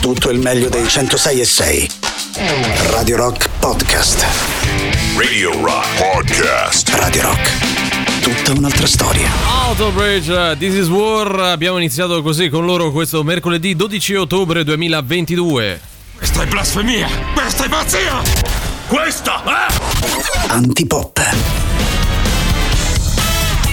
tutto il meglio dei 106 e 6. Radio Rock Podcast. Radio Rock Podcast. Radio Rock. Tutta un'altra storia. Auto Bridge, This is War. Abbiamo iniziato così con loro questo mercoledì 12 ottobre 2022. Questa è blasfemia! Questa è pazzia! Questa è... Antipop.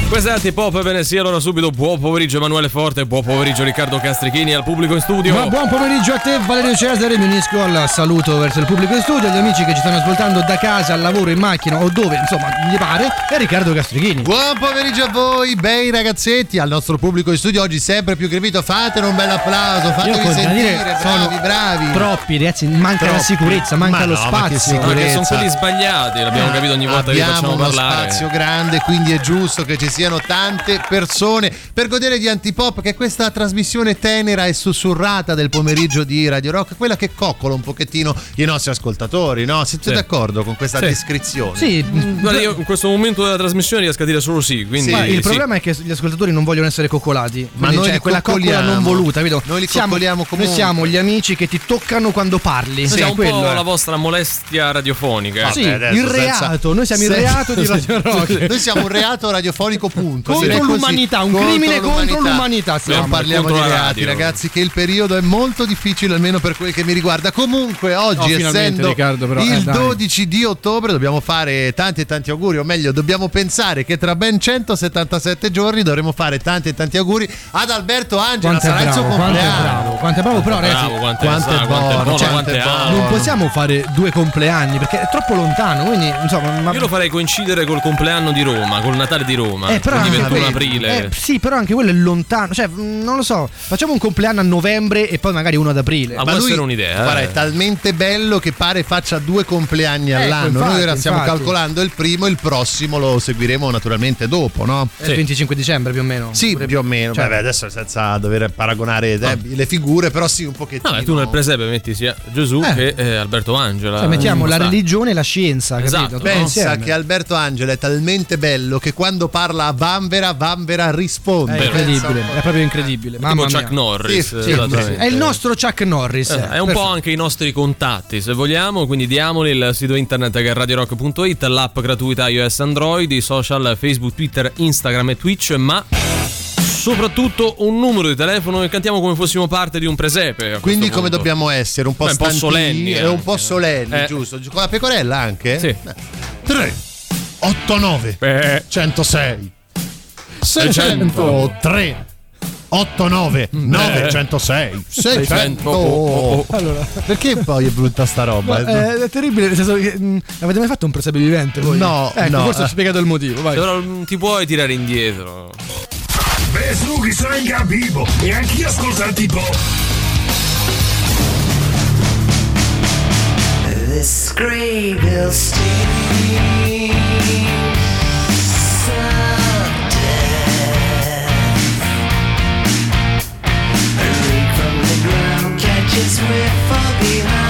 Questa è Antipop, bene sì, allora subito buon pomeriggio Emanuele Forte, buon pomeriggio Riccardo Castrichini al pubblico in studio. Ma buon pomeriggio a te Valerio Cesare, mi unisco al saluto verso il pubblico in studio, agli amici che ci stanno ascoltando da casa, al lavoro, in macchina o dove, insomma, gli pare, e Riccardo Castrichini. Buon pomeriggio a voi, bei ragazzetti, al nostro pubblico in studio oggi sempre più grevito. Fatene un bel applauso, fatevi Io sentire, dire, bravi, sono bravi. Troppi, ragazzi, manca la Troppi. sicurezza, manca Ma lo no, ma che spazio. Che sono quelli sbagliati, l'abbiamo capito ogni volta che Abbiamo facciamo uno parlare. spazio grande, quindi è giusto che ci siano tante persone per godere di Antipop, che è questa trasmissione tenera e sussurrata del pomeriggio di Radio Rock, quella che coccola un pochettino i nostri ascoltatori, no? Siete Sì. d'accordo con questa Sì. descrizione? Sì, Guarda, io in questo momento della trasmissione riesco a dire solo sì, quindi ma il sì. problema è che gli ascoltatori non vogliono essere coccolati. Ma noi c'è li quella coccola non voluta, capito? Noi li siamo, coccoliamo Noi comunque. siamo gli amici che ti toccano quando parli. Noi siamo un quello po' è. la vostra molestia radiofonica. Sì, Vabbè, adesso il senza- reato, noi siamo il reato di Radio Rock. Noi siamo un reato radiofonico punto. Contro l'umanità, un crimine contro l'umanità stiamo. Non parliamo di contro reati, ragazzi, che il periodo è molto difficile, almeno per quel che mi riguarda. Comunque, oggi, finalmente, essendo Riccardo, però, il eh, dai. 12 di ottobre, dobbiamo fare tanti e tanti auguri, o meglio, dobbiamo pensare che tra ben 177 giorni dovremo fare tanti e tanti auguri ad Alberto Angela. Quanto Sarà il suo bravo, quanto è compleanno. bravo, quanto è bravo, però ragazzi, quanto, è, quanto è buono, buono, quanto quanto è è buono. alto. non possiamo fare due compleanni perché è troppo lontano, quindi insomma, ma Io lo farei coincidere col compleanno di Roma, col Natale di Roma. Eh, però quindi anche 21 quello- aprile. eh, sì, però anche quello è lontano. Cioè, mh, non lo so. Facciamo un compleanno a novembre e poi magari uno ad aprile. Ah, può essere un'idea, Guarda, eh. è talmente bello che pare faccia due compleanni Ecco, all'anno. infatti, Noi ora stiamo infatti. calcolando il primo, il prossimo lo seguiremo naturalmente dopo, no? È il 25 dicembre più o meno. Sì, Potrebbe- più o meno. cioè- Vabbè, adesso senza dover paragonare eh, le figure, però sì, un pochettino. No, e tu nel presepe metti sia Gesù Eh. che eh, Alberto Angela. Cioè, mettiamo Mm, la sta. religione e la scienza, Esatto. capito? Pensa insieme. che Alberto Angela è talmente bello che quando parla a Vanvera, Vanvera risponde. È incredibile, è proprio incredibile. Mamma Tipo mia. Chuck Norris. Sì, è il nostro Chuck Norris. Eh, è un po' Perfetto. anche i nostri contatti, se vogliamo, quindi diamoli il sito internet che è radiorock.it, l'app gratuita iOS Android, i social Facebook, Twitter, Instagram e Twitch, ma soprattutto un numero di telefono e cantiamo come fossimo parte di un presepe. Quindi come punto. dobbiamo essere? Un po' Beh, un po' solenni e un anche. po' solenni, Eh. giusto? Con la pecorella anche? Sì. 3 8 9 Beh, 106 600. 3 8 9 9 106 600 Allora, Perché poi è brutta sta roba? eh, è terribile, nel senso che mh, avete mai fatto un presepe vivente voi? No, ecco, no, forse eh. ho spiegato il motivo, vai. però non ti puoi tirare indietro. Beh, su, che sono in capivo. E anch'io ascolto Antipop. This Grayville steam Some is we're far behind.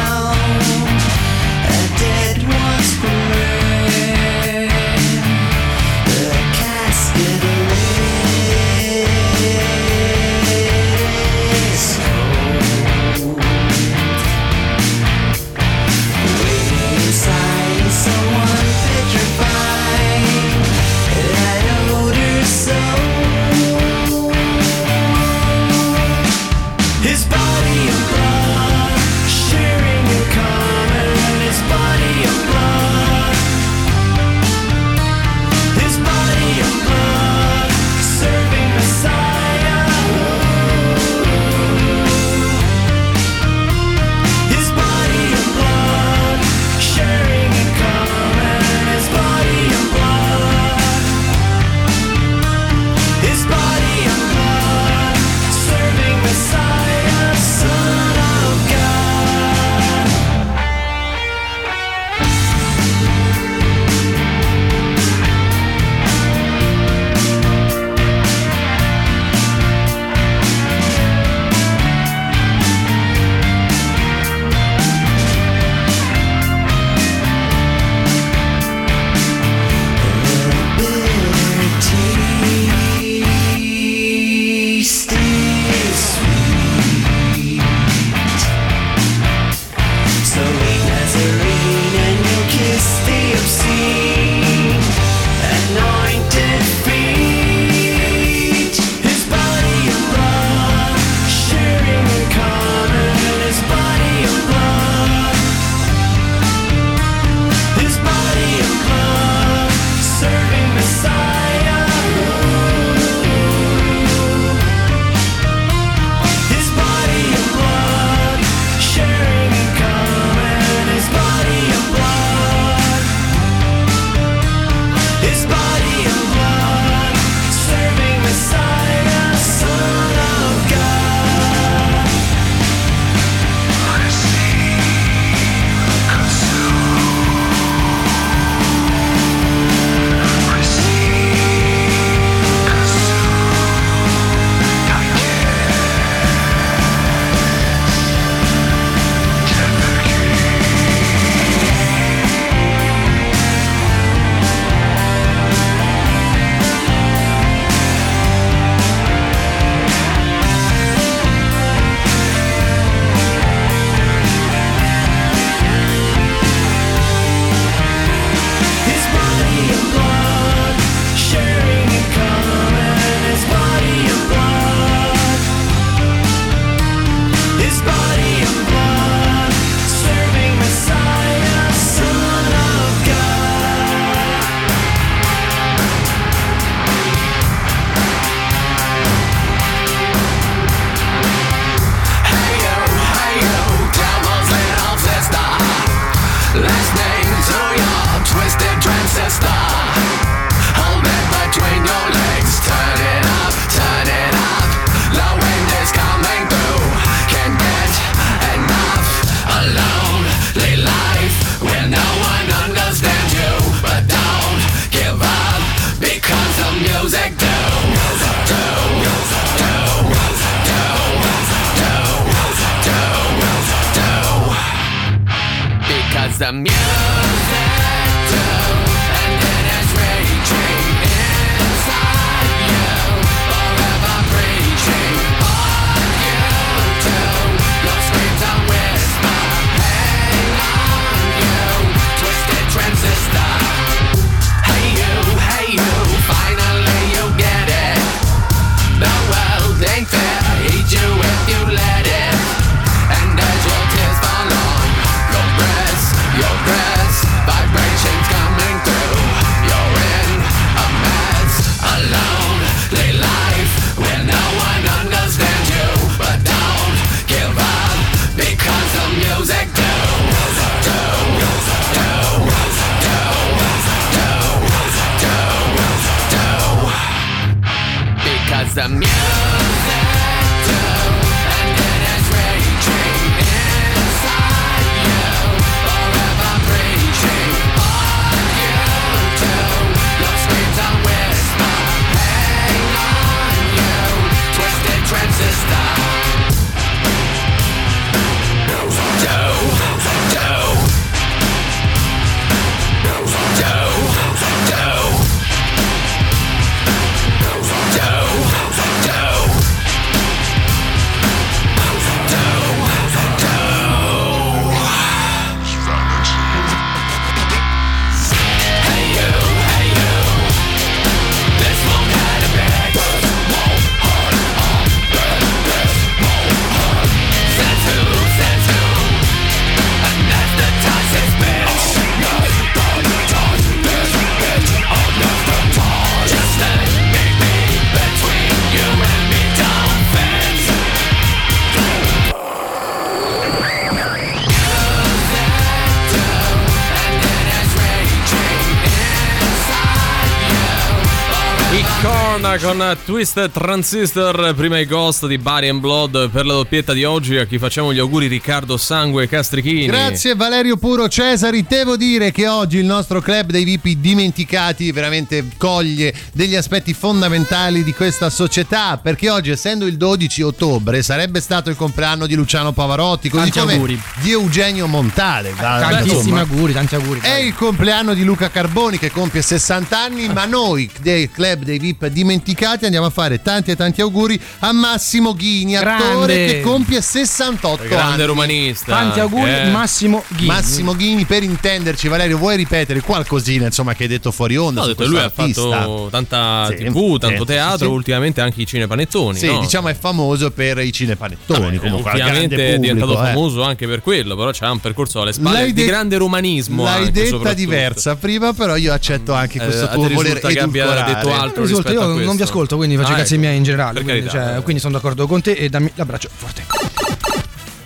Icona con Twisted Transistor, prima i Ghost di Body and Blood per la doppietta di oggi. A chi facciamo gli auguri Riccardo Sangue Castrichini. Grazie Valerio Puro Cesari, devo dire che oggi il nostro club dei VIP dimenticati veramente coglie degli aspetti fondamentali di questa società perché oggi essendo il 12 ottobre sarebbe stato il compleanno di Luciano Pavarotti, così Tanti come auguri. di Eugenio Montale. da- Tantissimi auguri, tanti auguri. È il compleanno di Luca Carboni che compie 60 anni, ma noi del club dei VIP dimenticati andiamo a fare tanti e tanti auguri a Massimo Ghini, attore Grande. che compie 68 Grande anni. romanista. Tanti auguri, Eh. Massimo Ghini. Massimo Ghini, per intenderci, Valerio, vuoi ripetere qualcosina insomma che hai detto fuori onda? No, detto, lui questo ha artista? fatto tanta Sì, tv, tanto sì, teatro, sì, ultimamente anche i cinepanettoni. Sì, no? diciamo è famoso per i cinepanettoni. Vabbè, comunque, ultimamente grande è diventato eh. famoso anche per quello, però c'ha un percorso alle spalle L'hai di de- grande romanismo. L'hai anche, detta diversa prima, però io accetto anche Eh, questo te tuo voler risulta che abbia edulcorare. detto altro Risulta, rispetto a non vi ascolto, quindi faccio Ah, i cazzi ecco. miei in generale. Quindi, carità. cioè, quindi sono d'accordo con te e dammi l'abbraccio forte.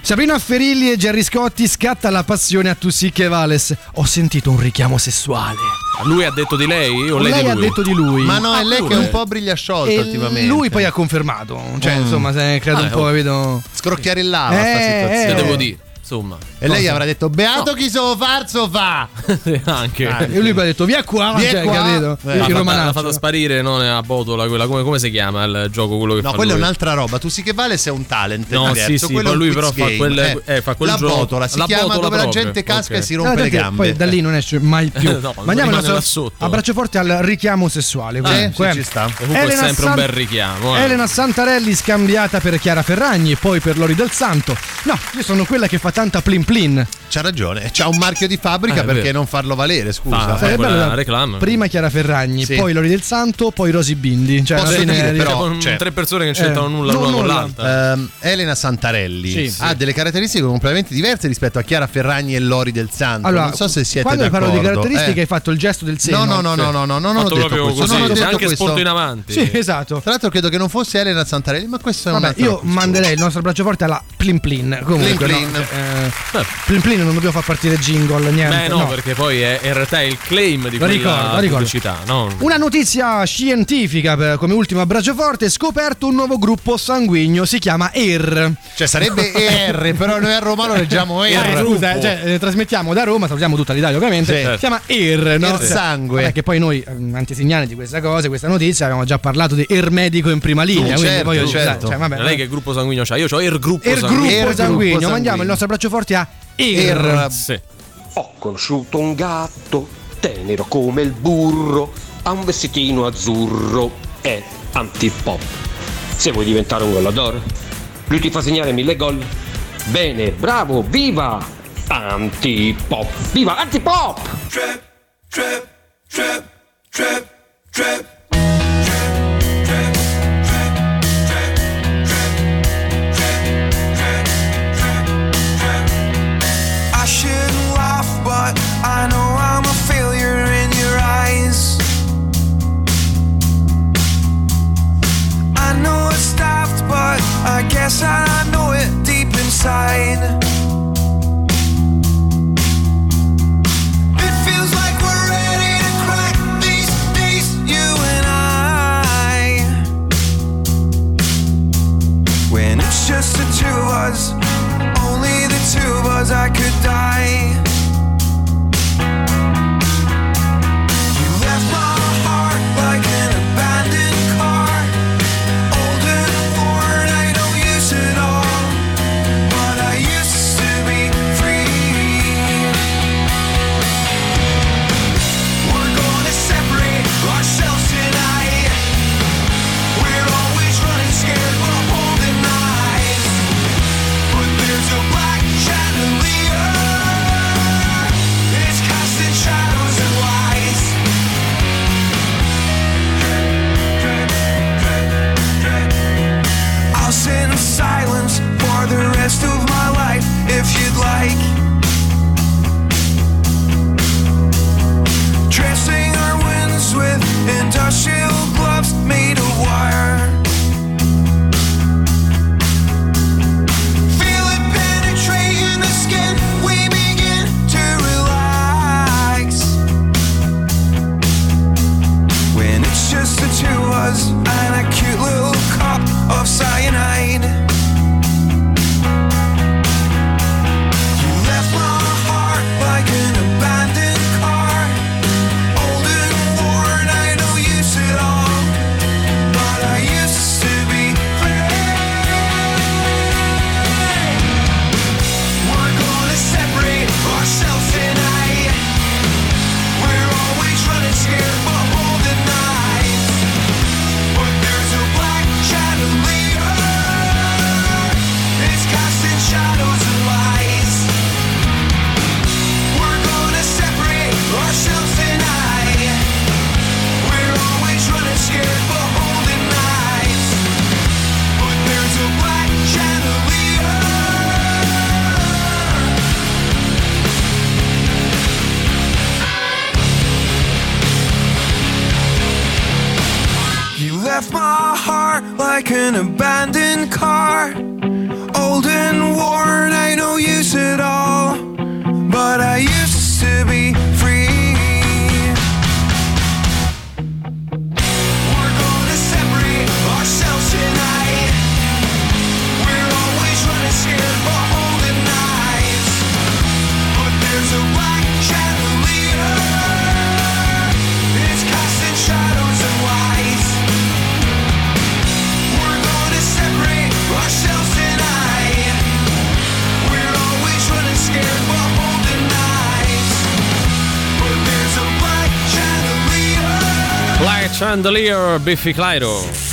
Sabrina Ferilli e Gerry Scotti scatta la passione a Tussicche Vales. Ho sentito un richiamo sessuale. Lui ha detto di lei o lei, Lei di ha lui? detto di lui. Ma no, è Ah, lei che è un po' brigliasciolta e ultimamente. lui poi ha confermato. Cioè, Mm. insomma, se è creato Ah, un po', capito? Scrocchiarellava Eh. Che eh. devo dire? Insomma, E lei avrà detto: Beato chi so farso fa. anche. Ah, E lui poi ha detto, via qua, Via cioè, qua. capito? Eh. L'ha fatta, l'ha fatta sparire non a botola quella come, come si chiama il gioco quello che No, fa quella è lui? un'altra roba. Tu sì che vale se è un talent. No, diverso. sì, sì, Quello è lui però fa game. quel- eh, fa quel la gioco. botola si La chiama botola dove la proprio. gente casca Ok. e si No, rompe le perché gambe. poi da lì non esce mai più. No, Ma andiamo sotto. abbraccio forte al richiamo sessuale. Eh, Comunque, sì, ci sta. Comunque è sempre un bel richiamo. eh. Elena Santarelli scambiata per Chiara Ferragni, poi per Lori del Santo. No, io sono quella che fa tanta plin plin. C'ha ragione, c'ha un marchio di fabbrica Eh, è perché vero. non farlo valere, scusa. Fa- Eh, da- reclama. Prima Chiara Ferragni, Sì. poi Lori del Santo, poi Rosy Bindi. Cioè, Posso fine dire, dice- però, con cioè- tre persone che non c'entrano Eh, nulla no, l'una con l'altra. Ehm, Elena Santarelli Sì. ha delle caratteristiche completamente diverse rispetto a Chiara Ferragni e Lori del Santo. Allora, non so se siete quando d'accordo. parlo di caratteristiche Eh. hai fatto il gesto del seno. No, no, no, no, no, no, non ho detto proprio questo. così, non ho detto anche questo. in avanti. Sì, esatto. Tra l'altro credo che non fosse Elena Santarelli, ma questo è un Vabbè, io manderei il nostro abbraccio forte alla Plin Plin. Comunque, Plin no, Plin. Eh, Plin Plin non dobbiamo far partire jingle, niente. Beh, no, perché poi è, in realtà è il claim di La quella ricordo, no? Una notizia scientifica per- come ultimo abbraccio forte, scoperto un nuovo gruppo sanguigno, si chiama ER. Cioè sarebbe ER, però noi a Roma lo leggiamo Eh, ER. scusa, eh, cioè, eh, trasmettiamo da Roma, salutiamo tutta l'Italia ovviamente. Sì. Si chiama ER, no? Er sangue. Vabbè, che poi noi, ehm, antesignani di questa cosa, questa notizia, abbiamo già parlato di ER medico in prima linea. quindi certo, poi, certo. cioè, vabbè, Non è che gruppo sanguigno c'ha, io ho il gruppo ER sanguigno. gruppo Er sanguigno, gruppo mandiamo il sanguigno. nostro abbraccio forte a ER. Sì. Ho conosciuto un gatto, tenero come il burro, ha un vestitino azzurro, è antipop. Se vuoi diventare un gollador, lui ti fa segnare mille gol. Bene, bravo, viva! Antipop! Viva Antipop! Trip, trip, trip, trip, trip. I know I'm a failure in your eyes. I know but I guess I know it deep inside. It feels like we're ready to crack these days, you and I. When it's just the two of us, only the two of us, I could die. talking about Chandelier, Biffy Clyro.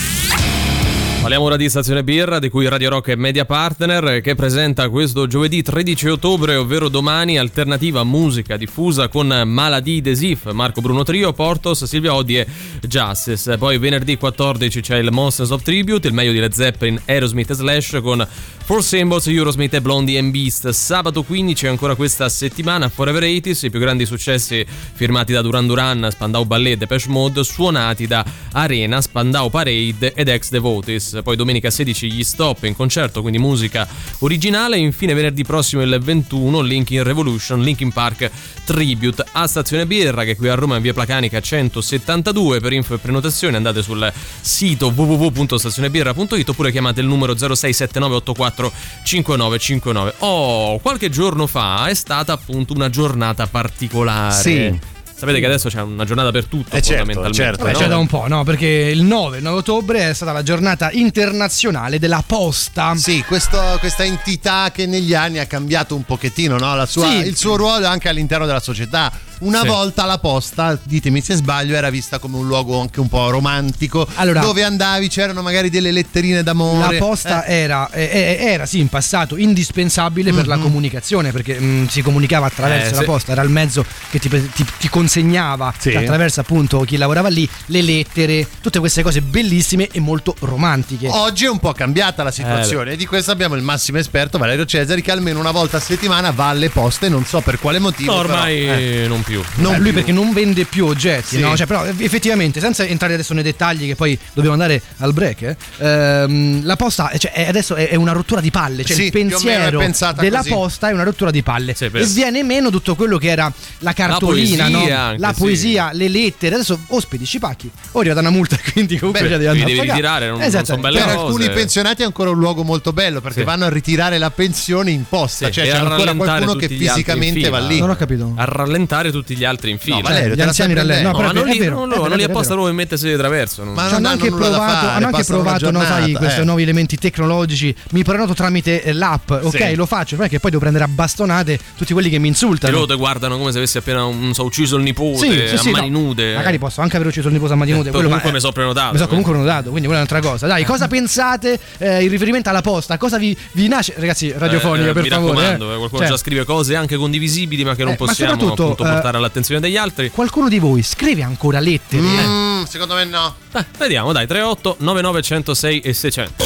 Parliamo ora di Stazione Birra, di cui Radio Rock è media partner, che presenta questo giovedì 13 ottobre, ovvero domani, alternativa musica diffusa con Maladie Desif, Marco Bruno Trio, Portos, Silvia Odi e Justice. Poi venerdì 14 c'è il Monsters of Tribute, il meglio di Led Zeppelin, Aerosmith e Slash con Four Symbols, Eurosmith e Blondie and Beast. Sabato 15 ancora questa settimana Forever 80s, i più grandi successi firmati da Duran Duran, Spandau Ballet, Depeche Mode, suonati da Arena, Spandau Parade ed Ex Devotis. Poi domenica 16 gli stop in concerto, quindi musica originale. Infine venerdì prossimo il 21 Linkin Revolution, Linkin Park Tribute a Stazione Birra che qui a Roma in via Placanica 172. Per info e prenotazione andate sul sito www.stazionebirra.it oppure chiamate il numero 067984 5959. Oh, qualche giorno fa è stata appunto una giornata particolare. Sì. Sapete che adesso c'è una giornata per tutto, Eh, certo, fondamentalmente. certo, Vabbè, no? c'è da un po', no? Perché il 9, il 9 ottobre è stata la giornata internazionale della posta. Sì, questo- questa entità che negli anni ha cambiato un pochettino no? La sua- Sì. il suo ruolo anche all'interno della società. Una Sì. volta la posta, ditemi se sbaglio, era vista come un luogo anche un po' romantico, Allora- dove andavi c'erano magari delle letterine d'amore. La posta Eh, era, eh, eh, era, sì, in passato indispensabile per la comunicazione perché mh, si comunicava attraverso Eh, la sì. posta, era il mezzo che ti, ti- ti consegnava Sì. attraverso appunto chi lavorava lì, le lettere, tutte queste cose bellissime e molto romantiche. Oggi è un po' cambiata la situazione e di questo abbiamo il massimo esperto Valerio Cesari che almeno una volta a settimana va alle poste, non so per quale motivo. No, ormai però, eh, non più. non Eh, lui più. perché non vende più oggetti, Sì. no? Cioè, però effettivamente, senza entrare adesso nei dettagli, che poi dobbiamo andare al break, eh, ehm, la posta cioè, è- adesso è, una rottura di palle. Cioè Sì, il pensiero della così. posta è una rottura di palle. Sì, e viene meno tutto quello che era la cartolina, poesia no? Anche, la sì. poesia, le lettere. Adesso ospiti, ci pacchi. Ora arriva una multa, quindi comunque Beh, devi devi ritirare, non- non Esatto. belle per cose. alcuni pensionati è ancora un luogo molto bello perché Sì. vanno a ritirare la pensione in posta, Sì, cioè e c'è ancora qualcuno che fisicamente va lì. Non ho capito. A rallentare tutti gli altri in fila. No, Valerio, gli anziani rallentano. No, ma non li, vero, non è loro, vero, non li apposta proprio mettersi di traverso. non- Ma non hanno anche da provato, hanno anche provato no, sai, giornata, questi eh. nuovi elementi tecnologici. Mi prenoto tramite eh, l'app, ok, Sì. lo faccio, non è che poi devo prendere a bastonate tutti quelli che mi E insultano. loro te guardano come se avessi appena non so, ucciso il nipote Sì, sì, a sì, mani no. nude. Magari posso anche aver ucciso il nipote a mani nude. Poi quello, comunque ma- mi so prenotato, Mi so eh. comunque prenotato, quindi quella è un'altra cosa. Dai, cosa pensate eh, in riferimento alla posta? Cosa vi, vi nasce? Ragazzi, radiofonica, Eh, per mi favore. raccomando, eh. eh, qualcuno Cioè, già scrive cose anche condivisibili ma che non Eh, possiamo soprattutto, appunto eh, portare all'attenzione degli altri. Qualcuno di voi scrive ancora lettere? Mm, secondo me no. Eh, vediamo, dai, 38 99 106 e 600.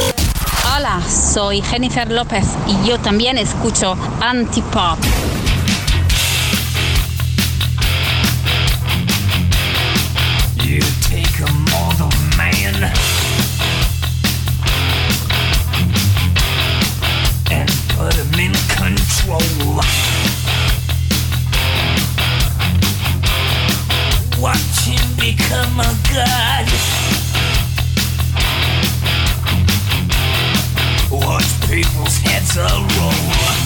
Hola, soy Jennifer López y yo también escucho Antipop. come on, God. Watch people's heads roll.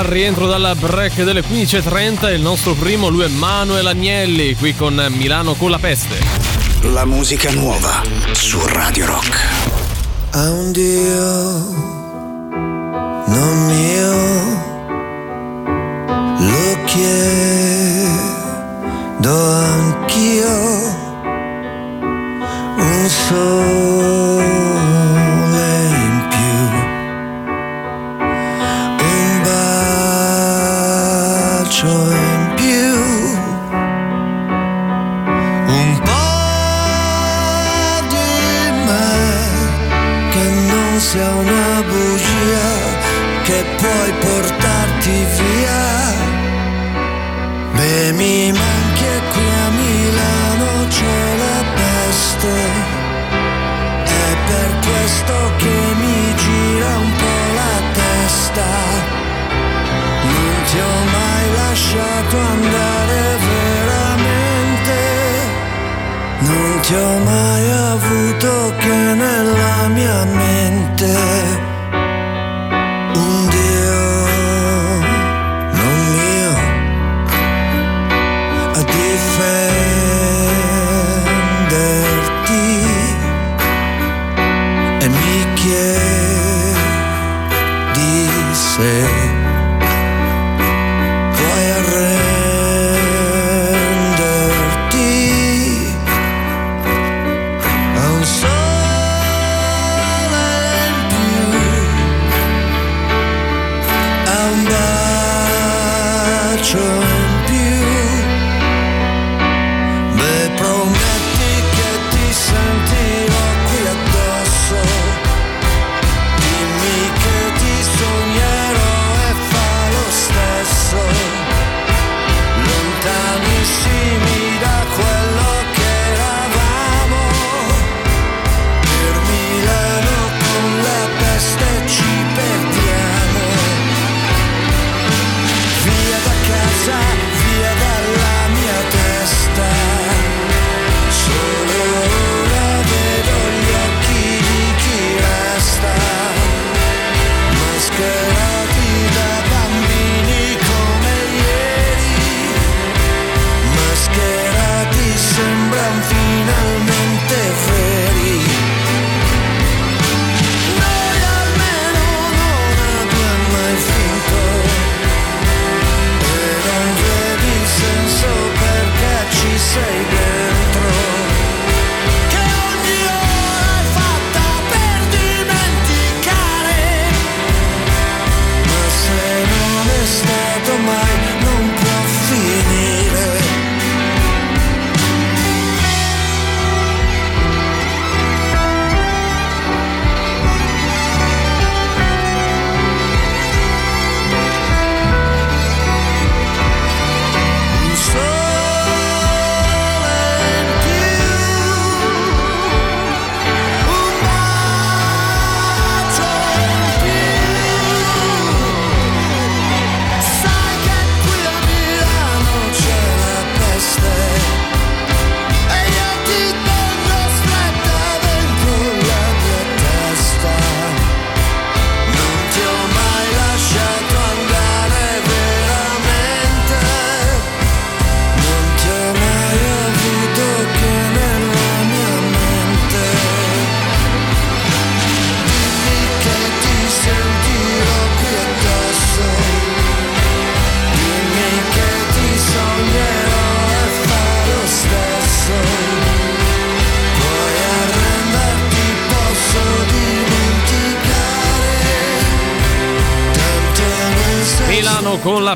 Al rientro dal break delle 15.30 il nostro primo lui è Manuel Agnelli qui con Milano con la peste La musica nuova su Radio Rock. a un Dio non mio lo chiedo anch'io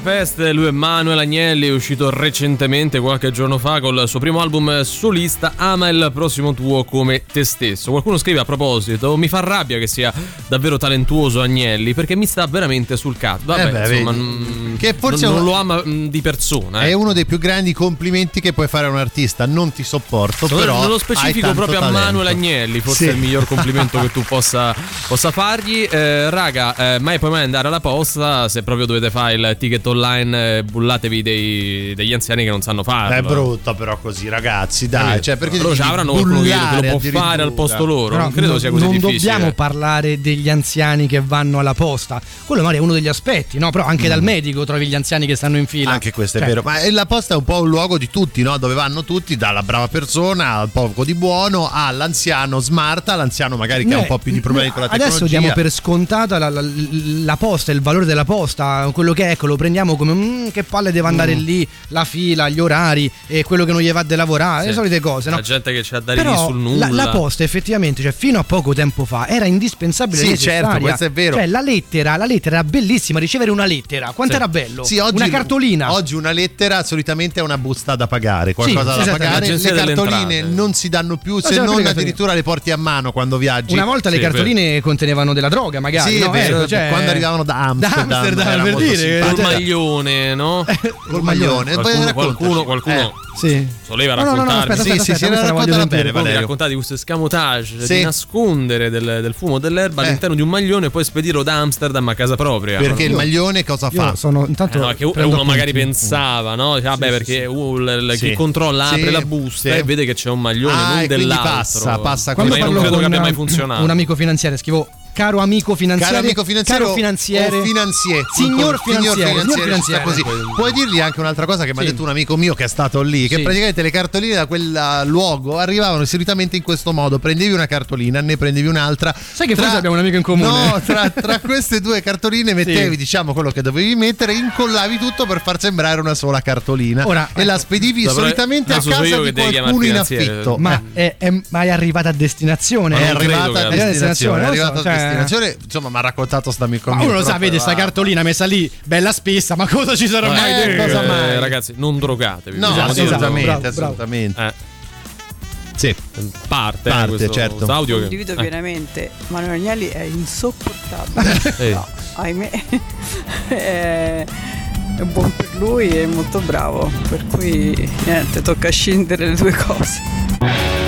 Peste, lui è Manuel Agnelli, è uscito recentemente qualche giorno fa col suo primo album solista Ama il prossimo tuo come te stesso. Qualcuno scrive a proposito, mi fa rabbia che sia davvero talentuoso Agnelli perché mi sta veramente sul cazzo. Vabbè, Eh beh, insomma, vedi. mm, Che forse non, è non lo ama mm, di persona. È eh. uno dei più grandi complimenti che puoi fare a un artista. Non ti sopporto, però. Nello hai specifico tanto proprio a talento. Manuel Agnelli, forse Sì. è il miglior complimento che tu possa, possa fargli. Eh, raga, eh, mai puoi mai andare alla posta se proprio dovete fare il il ticket online, eh, bullatevi dei- degli anziani che non sanno farlo. È brutto però così, ragazzi, dai. Cioè, perché Però devi ci avranno qualcuno che lo può fare al posto loro. Però non credo non- sia così non difficile. dobbiamo parlare degli anziani che vanno alla posta. Quello magari è uno degli aspetti, no? Però anche dal medico trovi gli anziani che stanno in fila. Anche questo è Cioè, vero, ma eh, la posta è un po' un luogo di tutti, no? dove vanno tutti, dalla brava persona al poco di buono all'anziano smart, all'anziano magari che ha un Noi- po' più di problemi con la tecnologia. Adesso diamo per scontata la, la- la posta, il valore della posta, quello che è, ecco, lo prendiamo come "Mm, che palle deve andare Mm. lì, la fila, gli orari e quello che non gli va di lavorare, Sì. le solite cose, no? La gente che c'ha da Però sul nulla. la, la posta effettivamente, cioè fino a poco tempo fa, era indispensabile Sì, necessaria. certo, questo è vero. Cioè la lettera, la lettera era bellissima, ricevere una lettera, quanto Sì. era bello? Sì, oggi, una cartolina. Oggi una lettera solitamente è una busta da pagare, qualcosa Sì, da pagare. Le cartoline entrate. non si danno più, se non cartoline. addirittura le porti a mano quando viaggi. Una volta Sì, le cartoline contenevano della droga, magari. Sì, no? è vero, cioè- quando arrivavano da Amsterdam, Da Amsterdam, era per dire. simpatico. Col maglione, no? Col maglione. Qualcuno, qualcuno, qualcuno Eh. Sì. soleva No, no, no, no, aspetta, Sì, aspetta, sì, aspetta, sì, sentire. bene, Valerio. raccontate di questo escamotage Sì. di nascondere del, del fumo dell'erba Eh. all'interno di un maglione e poi spedirlo da Amsterdam a casa propria. Perché il Io- maglione cosa fa? sono intanto Eh no, che uno magari pensava, no? Dice, Vabbè, perché uh, l- l- Sì. chi controlla apre Sì, la busta sì. e vede che c'è un maglione, Ah, non dell'altro. passa, passa Quando Ma io non parlo credo che con abbia mai un- funzionato. un amico finanziario, scrivo caro amico finanziario, Caro amico finanziario caro finanziere, o finanziere, signor finanziere, signor sta finanziere. così. Puoi dirgli anche un'altra cosa che mi ha Sì. detto un amico mio che è stato lì, che Sì. praticamente le cartoline da quel uh, luogo arrivavano solitamente in questo modo, prendevi una cartolina, ne prendevi un'altra. Sai che forse abbiamo un amico in comune? No, tra, tra queste due cartoline mettevi diciamo quello che dovevi mettere, incollavi tutto per far sembrare una sola cartolina Ora, e la spedivi solitamente a casa di qualcuno in finanziere. affitto. Ma Eh. è, è mai arrivata a destinazione? È arrivata a destinazione, è arrivata a cioè- destinazione, insomma, mi ha raccontato sta amico Ma mio. uno lo sa, vede sta cartolina messa lì, bella spessa, ma cosa ci sarà Eh, mai eh, dentro? cosa mai? Eh, ragazzi, non drogatevi. No, Esatto, assolutamente, bravo, bravo. assolutamente. Eh, Sì. parte, Parte, questo, certo. questo audio che- Condivido eh, pienamente, Manuel Agnelli è insopportabile. eh, No, ahimè, è, è buon per lui e molto bravo, per cui niente, tocca scindere le due cose.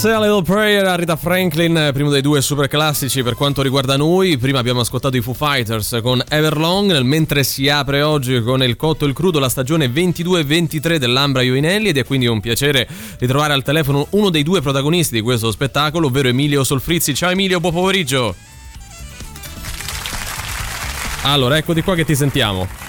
Say a Little Prayer a Rita Franklin, primo dei due super classici per quanto riguarda noi. Prima abbiamo ascoltato i Foo Fighters con Everlong, mentre si apre oggi con il cotto e il crudo la stagione 22-23 dell'Ambra Ioinelli ed è quindi un piacere ritrovare al telefono uno dei due protagonisti di questo spettacolo, ovvero Emilio Solfrizzi. Ciao Emilio, buon pomeriggio. Allora, eccoti qua che ti sentiamo.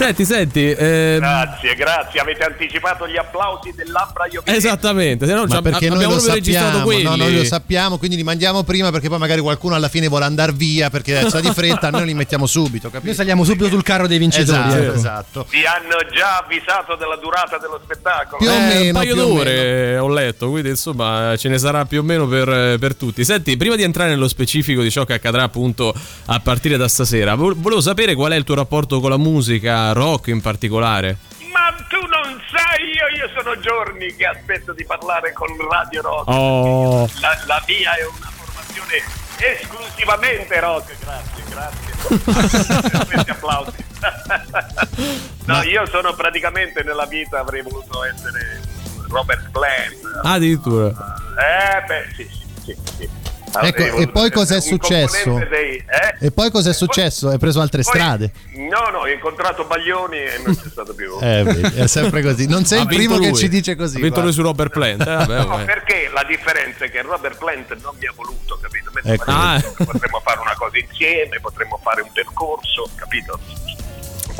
Senti, senti. eh, Grazie, grazie. Avete anticipato gli applausi dell'Ambra io esattamente, se no Ma perché noi abbiamo lo proprio registrato sappiamo, quelli. no, noi lo sappiamo, quindi li mandiamo prima perché poi magari qualcuno alla fine vuole andare via perché sta di fretta, noi li mettiamo subito, capito? Noi saliamo subito sul carro dei vincitori. Esatto, ecco. esatto. Vi hanno già avvisato della durata dello spettacolo? Più o Eh, meno, un paio d'ore ho letto, quindi insomma ce ne sarà più o meno per, per tutti. Senti, prima di entrare nello specifico di ciò che accadrà appunto a partire da stasera, vo- volevo sapere qual è il tuo rapporto con la musica, rock in particolare. Ma tu non sai, io, io sono giorni che aspetto di parlare con Radio Rock. Oh, La, la mia è una formazione esclusivamente rock. Grazie, grazie. per questi applausi. no, io sono praticamente nella vita avrei voluto essere Robert Plant. addirittura. Eh, beh, sì, sì, sì. sì. Ecco, e poi cos'è successo? dei- eh? E poi cos'è successo? Hai preso altre Poi- strade? No, no, ho incontrato Baglioni e non c'è stato più. Eh, è sempre così. Non sei Ha il primo che lui. ci dice così. Ha vinto guarda. lui su Robert Plant. Eh, vabbè, No, perché la differenza è che Robert Plant non mi ha voluto, capito? Mentre Ecco. Ah. potremmo fare una cosa insieme, potremmo fare un percorso, capito?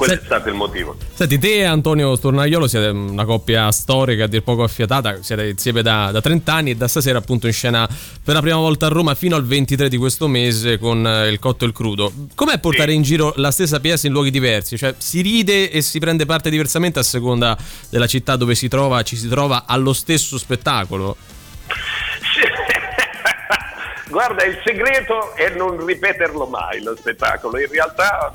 Quello è stato il motivo. Senti, te e Antonio Stornaiolo siete una coppia storica, a dir poco affiatata, siete insieme da, da 30 anni e da stasera appunto in scena per la prima volta a Roma fino al 23 di questo mese con eh, il cotto e il crudo. Com'è portare in giro la stessa pièce in luoghi diversi? Cioè si ride e si prende parte diversamente a seconda della città dove si trova, ci si trova allo stesso spettacolo? Guarda, il segreto è non ripeterlo mai lo spettacolo. In realtà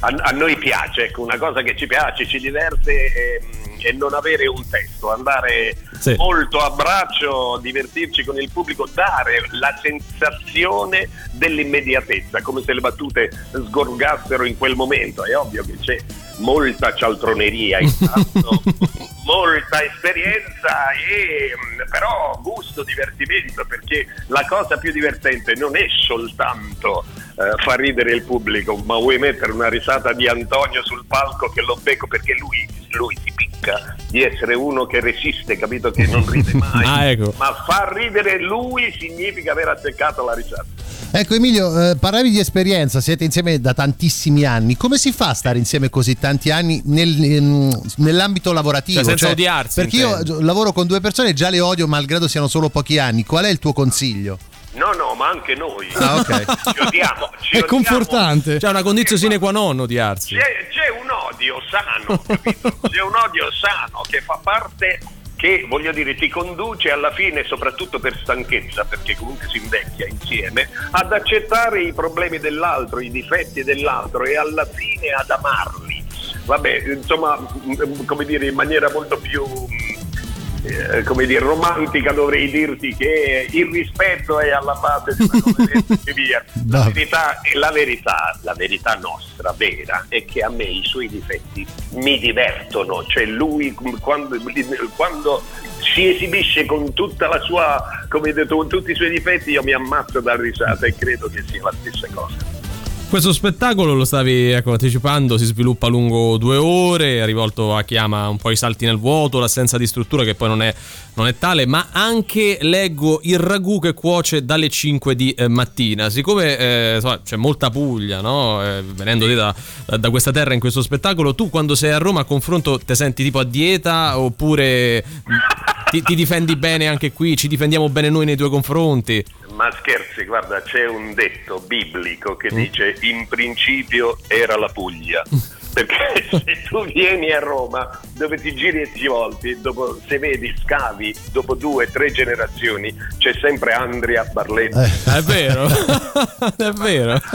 a, a noi piace, ecco, una cosa che ci piace, ci diverte è, mh, è non avere un testo, andare Sì. molto a braccio, divertirci con il pubblico, dare la sensazione dell'immediatezza, come se le battute sgorgassero in quel momento. È ovvio che c'è molta cialtroneria intanto, molta esperienza e mh, però gusto, divertimento, perché la cosa più divertente non è soltanto eh, far ridere il pubblico, ma vuoi mettere una risata di Antonio sul palco che lo becco perché lui, lui si picca di essere uno che resiste, capito che non ride mai, Ah, ecco. ma far ridere lui significa aver azzeccato la risata. Ecco Emilio, eh, parlavi di esperienza, siete insieme da tantissimi anni. Come si fa a stare insieme così tanti anni nel- ehm, nell'ambito lavorativo? Cioè, senza odiarsi, Perché io intendi. eh, lavoro con due persone e già le odio malgrado siano solo pochi anni. Qual è il tuo consiglio? No, no, ma anche noi. Ah, ok. Ci odiamo. Ci È odiamo. confortante. C'è una condizione sine qua non odiarsi. C'è, c'è un odio sano, capito? C'è un odio sano che fa parte, che voglio dire, ti conduce alla fine, soprattutto per stanchezza, perché comunque si invecchia insieme, ad accettare i problemi dell'altro, i difetti dell'altro e alla fine ad amarli. Vabbè, insomma, come dire, in maniera molto più eh, come dire, romantica dovrei dirti che il rispetto è alla base di una cosa e via. La verità, la verità, la verità nostra, vera, è che a me i suoi difetti mi divertono, cioè lui quando, quando si esibisce con tutta la sua, come detto, con tutti i suoi difetti, io mi ammazzo da risata e credo che sia la stessa cosa. Questo spettacolo lo stavi ecco, anticipando, si sviluppa lungo due ore, è rivolto a chi ama un po' i salti nel vuoto, l'assenza di struttura che poi non è, non è tale, ma anche leggo il ragù che cuoce dalle 5 di eh, mattina. Siccome eh, insomma, c'è molta Puglia, no? Eh, venendo da, da questa terra in questo spettacolo, tu quando sei a Roma a confronto ti senti tipo a dieta oppure ti, ti difendi bene anche qui, ci difendiamo bene noi nei tuoi confronti? Ma scherzi, guarda, c'è un detto biblico Mm. che dice in principio era la Puglia. Perché se tu vieni a Roma dove ti giri e ti volti, dopo, se vedi scavi, dopo due o tre generazioni, c'è sempre Andrea Barletti. È vero, è vero.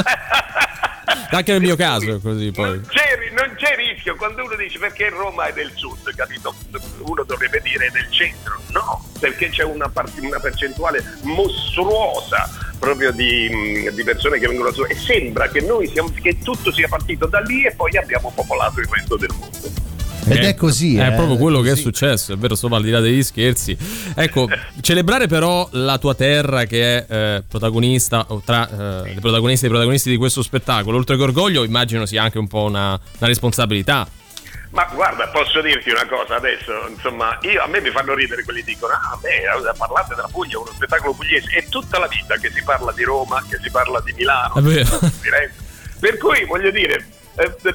Anche nel mio caso così poi. Non c'è, non c'è rischio quando uno dice perché Roma è del sud, capito? Uno dovrebbe dire del centro. No, perché c'è una, part- una percentuale mostruosa proprio di, mh, di persone che vengono su e sembra che siamo, che tutto sia partito da lì e poi abbiamo popolato il resto del mondo. Ed Eh, è così. È eh, proprio quello che è successo, è vero, sopra al di là degli scherzi. Ecco, celebrare però la tua terra che è eh, protagonista, o tra eh, le protagoniste e i protagonisti di questo spettacolo, oltre che orgoglio, immagino sia anche un po' una, una responsabilità. Ma guarda, posso dirti una cosa adesso, insomma, io, a me mi fanno ridere quelli che dicono, ah beh, parlate della Puglia, uno spettacolo pugliese, è tutta la vita che si parla di Roma, che si parla di Milano, È vero. di Firenze. Per cui voglio dire, eh,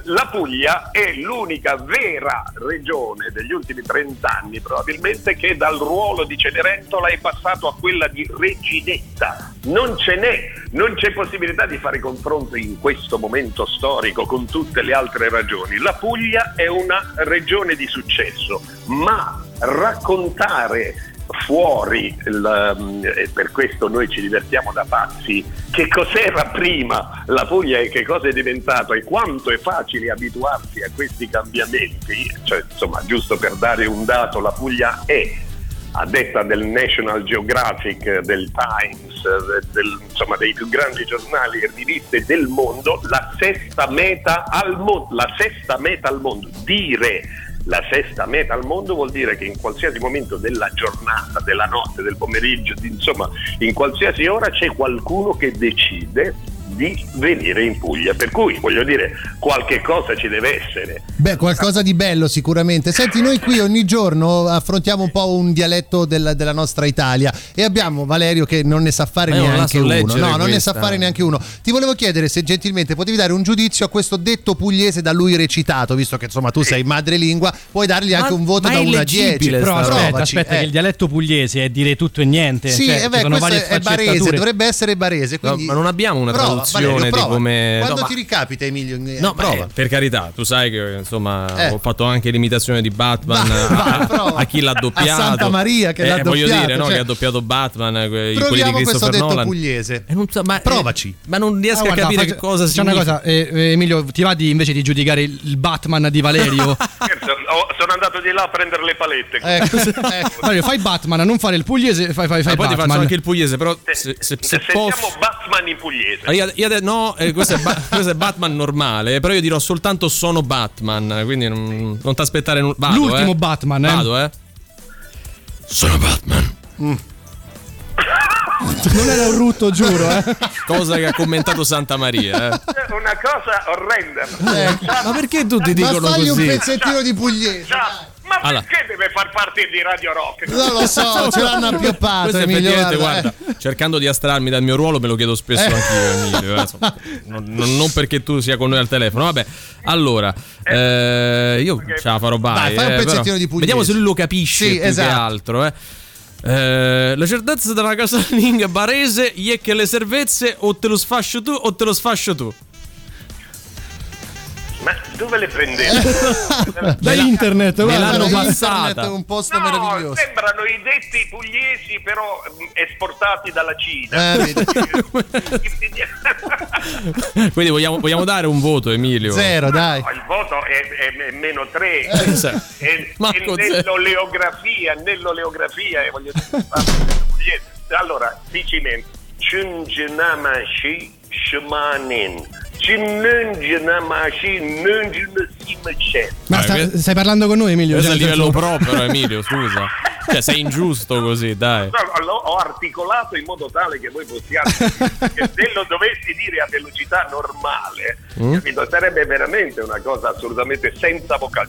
la Puglia è l'unica vera regione degli ultimi 30 anni probabilmente che dal ruolo di Cenerentola è passato a quella di reginetta. Non ce n'è, non c'è possibilità di fare confronto in questo momento storico con tutte le altre ragioni. La Puglia è una regione di successo, ma raccontare fuori, il, e per questo noi ci divertiamo da pazzi, che cos'era prima la Puglia e che cosa è diventato e quanto è facile abituarsi a questi cambiamenti, cioè, insomma, giusto per dare un dato, la Puglia è a detta del National Geographic, del Times, de- del- insomma dei più grandi giornali e riviste del mondo, la sesta meta al mondo. La sesta meta al mondo. Dire la sesta meta al mondo vuol dire che in qualsiasi momento della giornata, della notte, del pomeriggio, insomma, in qualsiasi ora c'è qualcuno che decide di venire in Puglia. Per cui voglio dire, qualche cosa ci deve essere. Beh, qualcosa di bello sicuramente. Senti, noi qui ogni giorno affrontiamo un po' un dialetto della, della nostra Italia e abbiamo Valerio che non ne sa fare la neanche so uno. No, non ne questa. sa fare neanche uno. Ti volevo chiedere se gentilmente potevi dare un giudizio a questo detto pugliese da lui recitato, visto che insomma tu sei madrelingua, puoi dargli anche Ma- un voto da è 1 a 10. illeggibile Però aspetta, Provaci, aspetta eh. che il dialetto pugliese è dire tutto e niente. Sì, cioè, eh beh, varie è barese, dovrebbe essere barese. No, Quindi... ma non abbiamo una Prova, traduzione Valerio, di come. Quando no, ti ma- ricapita, Emilio, eh, No, prova. eh, per carità, tu sai che insomma Eh. ho fatto anche l'imitazione di Batman Va, a, va, prova. a chi l'ha A doppiato. Santa Maria che Eh, l'ha Voglio doppiato, dire, no, cioè- che ha doppiato Batman, eh, que- quelli di Proviamo questo Christopher detto Nolan. pugliese. E non so, ma, eh, Provaci. ma non riesco Ah, a capire faccio- che cosa facciamo significa. una cosa, eh, eh, Emilio, ti va di invece di giudicare il Batman di Valerio? Sono andato di là a prendere le palette. Ecco, ecco. Valerio, fai Batman, non fare il pugliese, fai, fai, fai poi ti faccio anche il pugliese, però se, se, se posso. Batman in pugliese. Io, ade- no, eh, questo, è Ba- questo è Batman normale, però io dirò soltanto sono Batman, quindi non, non ti aspettare nulla. L'ultimo eh. Batman, eh. Vado, eh. Sono Batman. Non era un rutto, giuro, eh. Cosa che ha commentato Santa Maria, eh. Una cosa orrenda. Ma perché tutti dicono Ma fagli un così? pezzettino di pugliese. Già, ma Allora. perché deve far parte di Radio Rock? Non lo so, ce l'hanno appioppato, Emilio. guarda, guarda, cercando di astrarmi dal mio ruolo, me lo chiedo spesso Eh. anch'io, Emilio. eh, insomma, non, non- perché tu sia con noi al telefono. Vabbè, allora, eh, io ce la farò Dai, mai. fai un eh, pezzettino però di pugliese. Vediamo se lui lo capisce Sì, più che esatto. altro. Eh. Eh, la certezza della casalinga barese è che le servezze o te lo sfascio tu o te lo sfascio tu. Ma dove le prendete? Da internet, me guarda. l'hanno passata. è un posto No, meraviglioso. sembrano i detti pugliesi però mm, esportati dalla Cina. Eh. Quindi vogliamo, vogliamo dare un voto, Emilio? Zero, dai. No, il voto è, è- è meno 3 Esatto. e, Marco e zero. nell'oleografia nell'oleografia eh, voglio dire, allora dici Cingenamashi Shmanin Cingenamashi Nungenasimachen Ma Eh, sta- que- stai parlando con noi, Emilio? Questo è a Cioè, livello senso- pro, però, Emilio, scusa. Cioè, sei ingiusto così, dai. No, ho articolato in modo tale che voi possiate che se lo dovessi dire a velocità normale Mm? capito, sarebbe veramente una cosa assolutamente senza vocale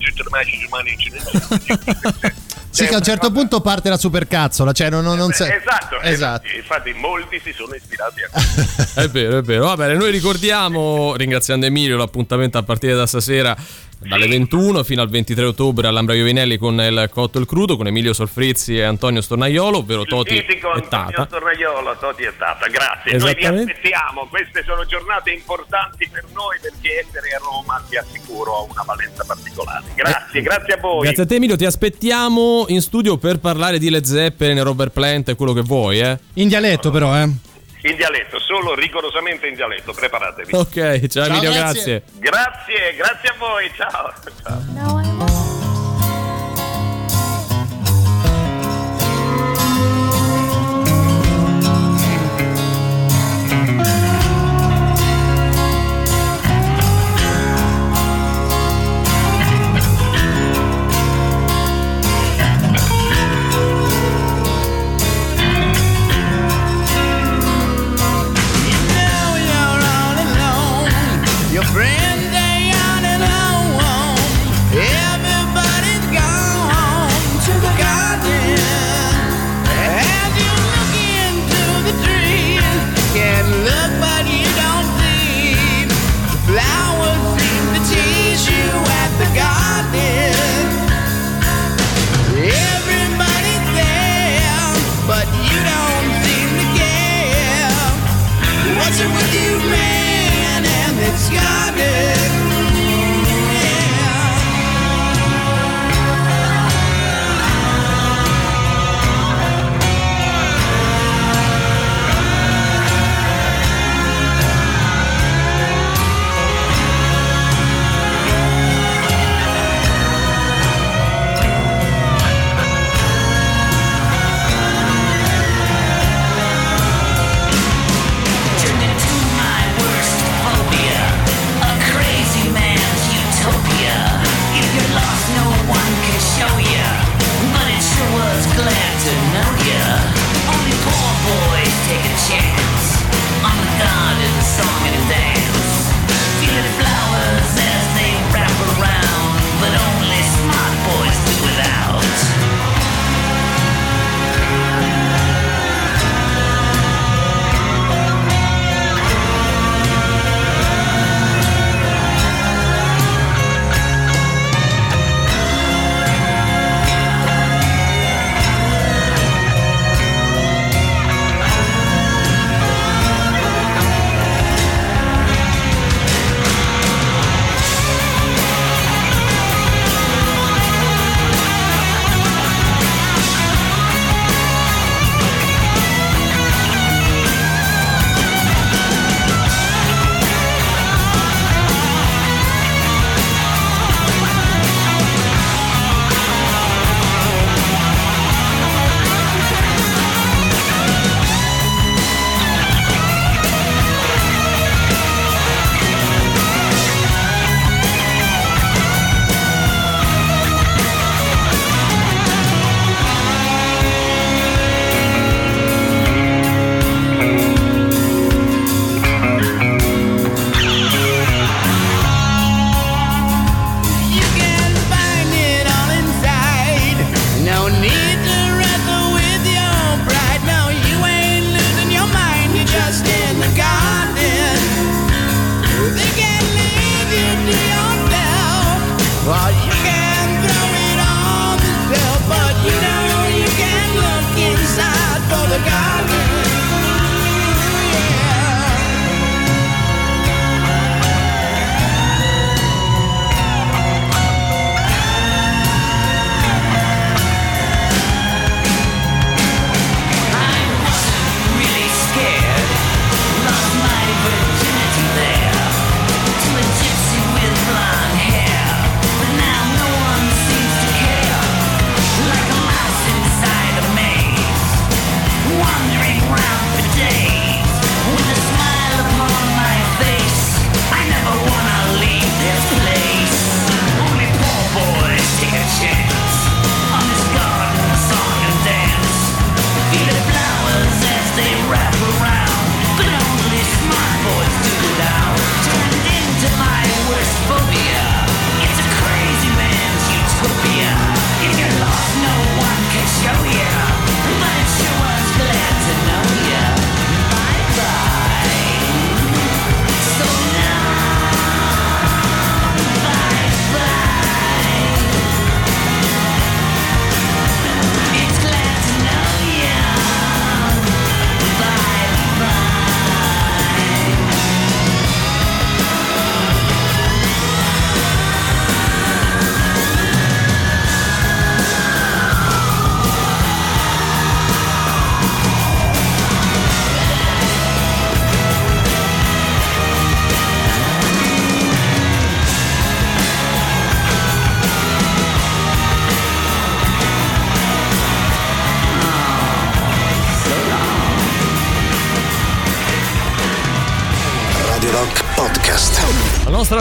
Sì, che a un certo punto parte la supercazzola, cioè non, non, non sei- Esatto, Esatto. eh, infatti molti si sono ispirati a questo. È vero, è vero. Va bene, noi ricordiamo, ringraziando Emilio, l'appuntamento a partire da stasera dalle 21 fino al 23 ottobre all'Ambra Iovinelli con il Cotto e il Crudo, con Emilio Solfrizzi e Antonio Stornaiolo, ovvero Toti Il mitico e Antonio Tata. Tornaiolo, Toti e Tata, grazie. Noi vi aspettiamo, queste sono giornate importanti per noi perché essere a Roma vi assicuro ha una valenza particolare. Grazie, grazie a voi. Grazie a te Emilio, ti aspettiamo in studio per parlare di Led Zeppelin, Robert Plant e quello che vuoi, eh. In dialetto, però, eh. In dialetto, solo rigorosamente in dialetto, preparatevi. Ok, ciao, Emilio, grazie. grazie. Grazie, grazie a voi, ciao. ciao. Now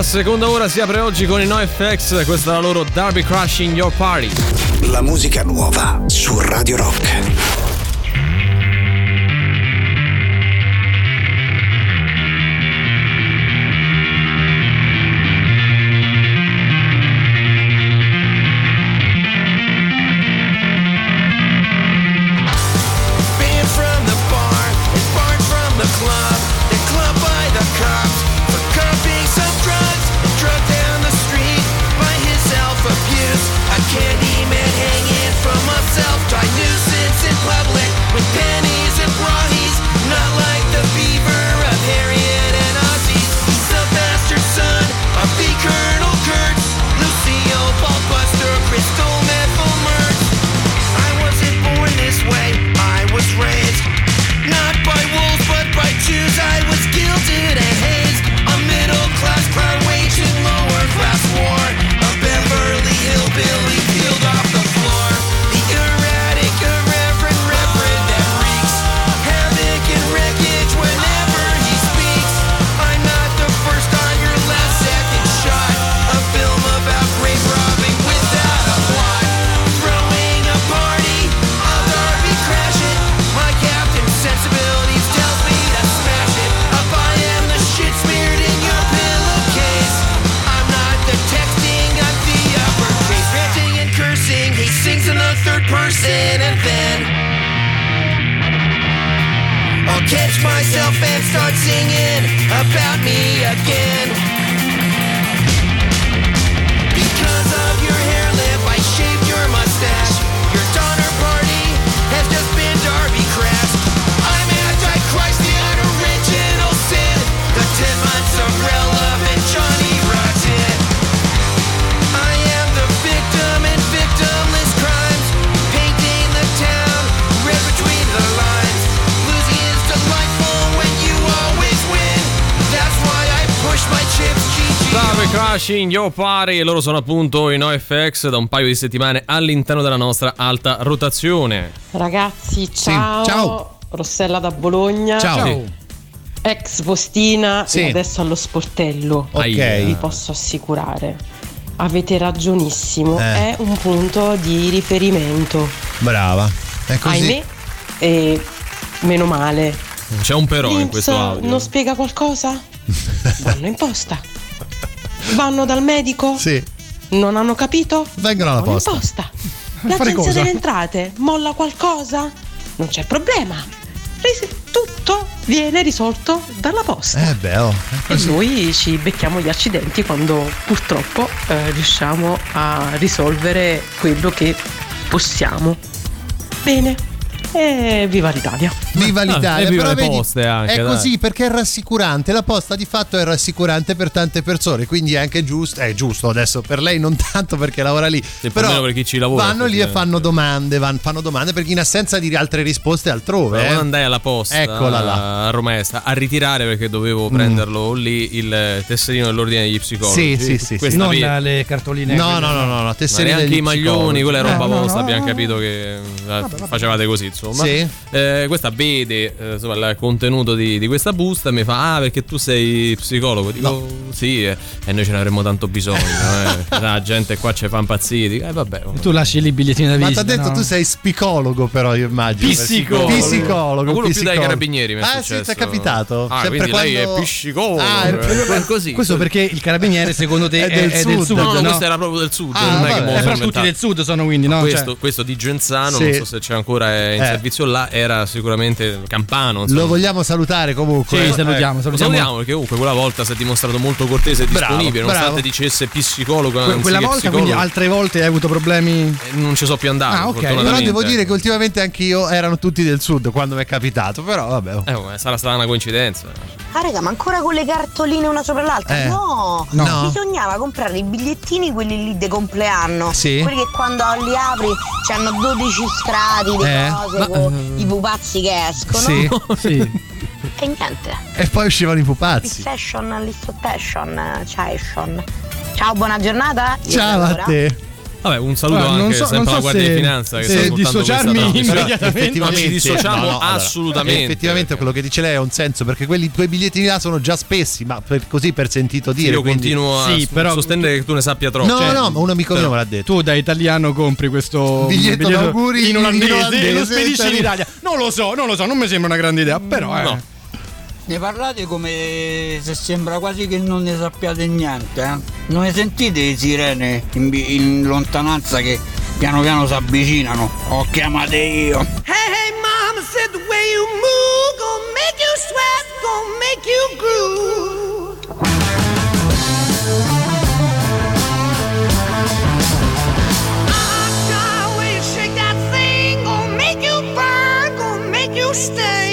La seconda ora si apre oggi con i NoFX, questa è la loro Derby Crushing Your Party. La musica nuova su Radio Rock. Crushing Your Party e loro sono appunto i NoFX da un paio di settimane all'interno della nostra alta rotazione. Ragazzi, ciao. ciao. Rossella da Bologna. Ciao. Sì. Ex postina Sì. e adesso allo sportello. Ok. Vi posso assicurare. Avete ragionissimo, Eh. è un punto di riferimento. Brava. È così. Ahimè, e meno male. C'è un però in Vince questo audio. non spiega qualcosa? Vanno in posta. Vanno dal medico? Sì. Non hanno capito? Vengono alla posta. posta. L'agenzia delle entrate molla qualcosa? Non c'è problema. Tutto viene risolto dalla posta. Eh beh, oh. E noi ci becchiamo gli accidenti quando purtroppo eh, riusciamo a risolvere quello che possiamo. Bene. E viva l'Italia. Viva l'Italia, Ah, e viva però le vedi, poste anche, è dai. così perché è rassicurante. La posta di fatto è rassicurante per tante persone, quindi è anche giusto. È giusto adesso per lei, non tanto perché lavora lì. o però per chi ci lavora, vanno lì e fanno domande. van- fanno domande perché in assenza di altre risposte altrove. Quando eh. andai alla posta Eccola là. Mm. a Roma Est a ritirare perché dovevo prenderlo lì il tesserino dell'ordine degli psicologi. Sì, sì, sì, Questa non via- le cartoline. No, no, no, no, no, Ma tesserine neanche i maglioni, psicologi. quella è roba Eh, no, vostra, no, abbiamo no. capito che eh, facevate così, insomma. Sì. Eh, questa vede eh, insomma, il contenuto di, di questa busta e mi fa: Ah, perché tu sei psicologo? Dico sì, eh, e noi ce ne avremmo tanto bisogno. eh. La gente qua ci fa impazzire. Dico, eh, vabbè. Tu lasci lì i bigliettini da Ma visita. ti ha detto no? tu sei psicologo, però io immagino. Psicologo. Psicologo. Ma quello più dai carabinieri mi è Ah, sì, successo. ti è capitato. Ah, Sempre quindi lei quando- è psicologo. Ah, è così. Questo perché il carabiniere secondo te È è, del è del sud. sud, No, no, no? questo era proprio del sud. Ah, non è che Eh, tutti del sud sono quindi, no? questo, Cioè- questo di Genzano, Sì. non so se c'è ancora in Eh. Servizio là, era sicuramente campano. insomma. Lo vogliamo salutare comunque. Sì, Eh, salutiamo, Lo salutiamo. salutiamo perché comunque quella volta si è dimostrato molto cortese e Bravo, disponibile, bravo. nonostante dicesse psicologo. Que- quella volta, psicologo. quindi altre volte hai avuto problemi. Eh, non ci so più andato. Ah, ok. Però devo dire che ultimamente anch'io erano tutti del sud quando mi è capitato. Però vabbè. Eh, sarà stata una coincidenza. Ah raga, ma ancora con le cartoline una sopra l'altra? Eh, no. no. Bisognava comprare i bigliettini, quelli lì di compleanno. Sì. Quelli che quando li apri hanno 12 strati di Eh, cose ma- con i pupazzi che escono. Sì, sì. E niente. E poi uscivano i pupazzi. Session, listottation, ciao. Ciao, buona giornata. Io Ciao a te. Vabbè, un saluto non anche so- sempre non so alla Guardia se- di Finanza che se dissociarmi immediatamente. Ma ci dissociamo no, no, allora, assolutamente. Effettivamente quello che dice lei ha un senso perché quelli, quei bigliettini là sono già spessi, ma per- così per sentito dire. Io quindi- continuo a Sì, però- sostenere che tu ne sappia troppo. No, Cioè, no, ma un amico mio me l'ha detto. Tu da italiano compri questo Biglietto d'auguri in in olandese, olandese, e lo spedisci in Italia. Italia. Non lo so, non lo so, non mi sembra una grande idea, però eh. No. Ne parlate come se sembra quasi che non ne sappiate niente, eh? Non ne sentite le sirene in, in lontananza che piano piano si avvicinano? Ho chiamate io. Hey, hey, mama said the way you move gonna make you sweat, gonna make you groove. Ah, way you shake that thing, gonna make you burn, gonna make you stay.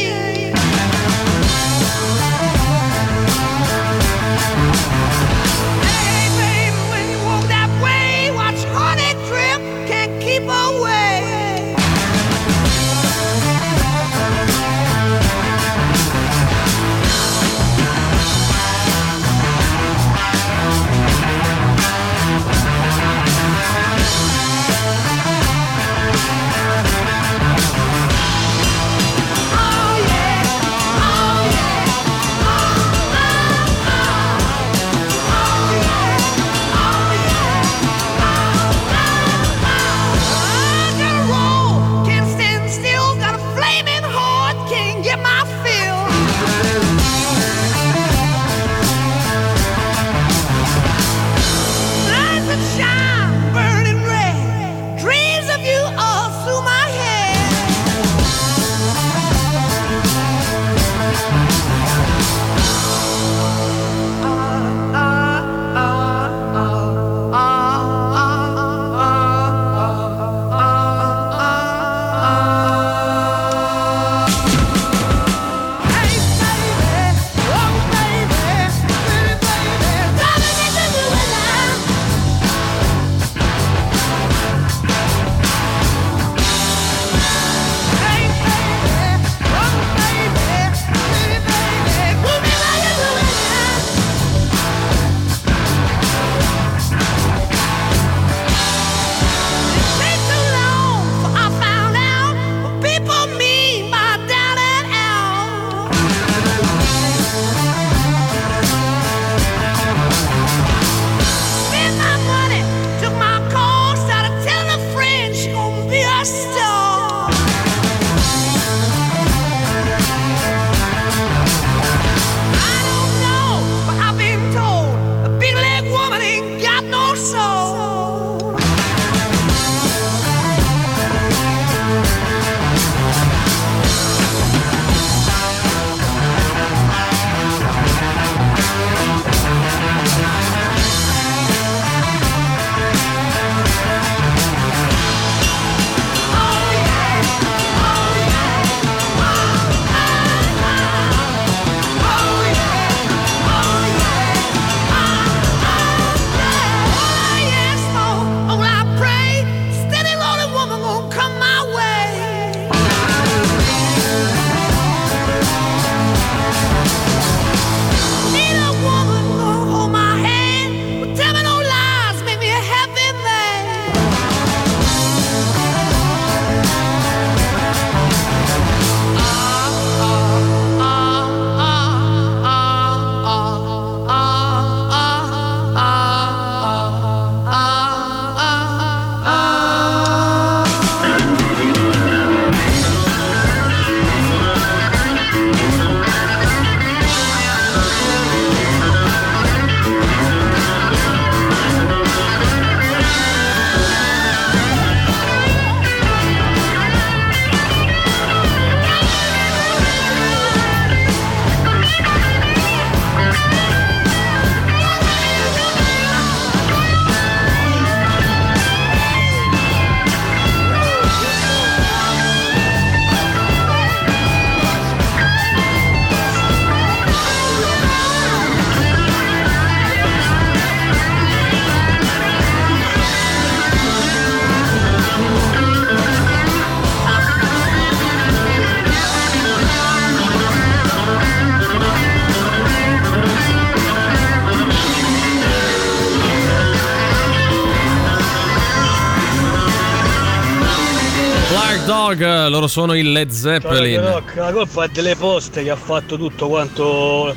Dog, loro sono il Led Zeppelin. Rock, la colpa è delle poste che ha fatto tutto quanto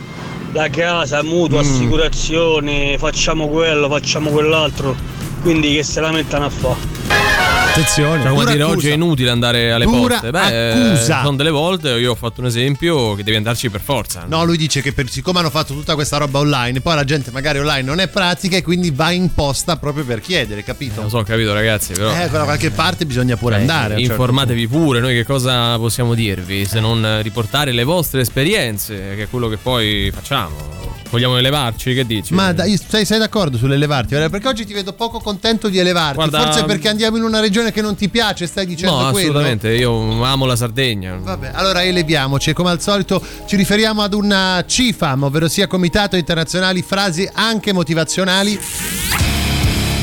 la casa, mutuo, Mm. assicurazione, facciamo quello, facciamo quell'altro, quindi che se lamentano a fa. Attenzione. Cioè, come dire, accusa. oggi è inutile andare alle Dura poste. Beh, accusa. eh, sono delle volte, io ho fatto un esempio che devi andarci per forza. No, lui dice che per- siccome hanno fatto tutta questa roba online, poi la gente magari online non è pratica e quindi va in posta proprio per chiedere, capito? Lo so, ho capito ragazzi, però... Eh, da qualche parte bisogna pure Eh, andare. certo informatevi pure, noi che cosa possiamo dirvi se non eh, riportare le vostre esperienze, che è quello che poi facciamo. Vogliamo elevarci? Che dici? Ma dai, sei, sei d'accordo sull'elevarti? Perché oggi ti vedo poco contento di elevarti. Guarda- Forse perché andiamo in una regione che non ti piace, stai dicendo no, quello? assolutamente, io amo la Sardegna. Vabbè, allora eleviamoci. Come al solito ci riferiamo ad una CIFAM, ovvero sia Comitato Internazionali Frasi anche motivazionali.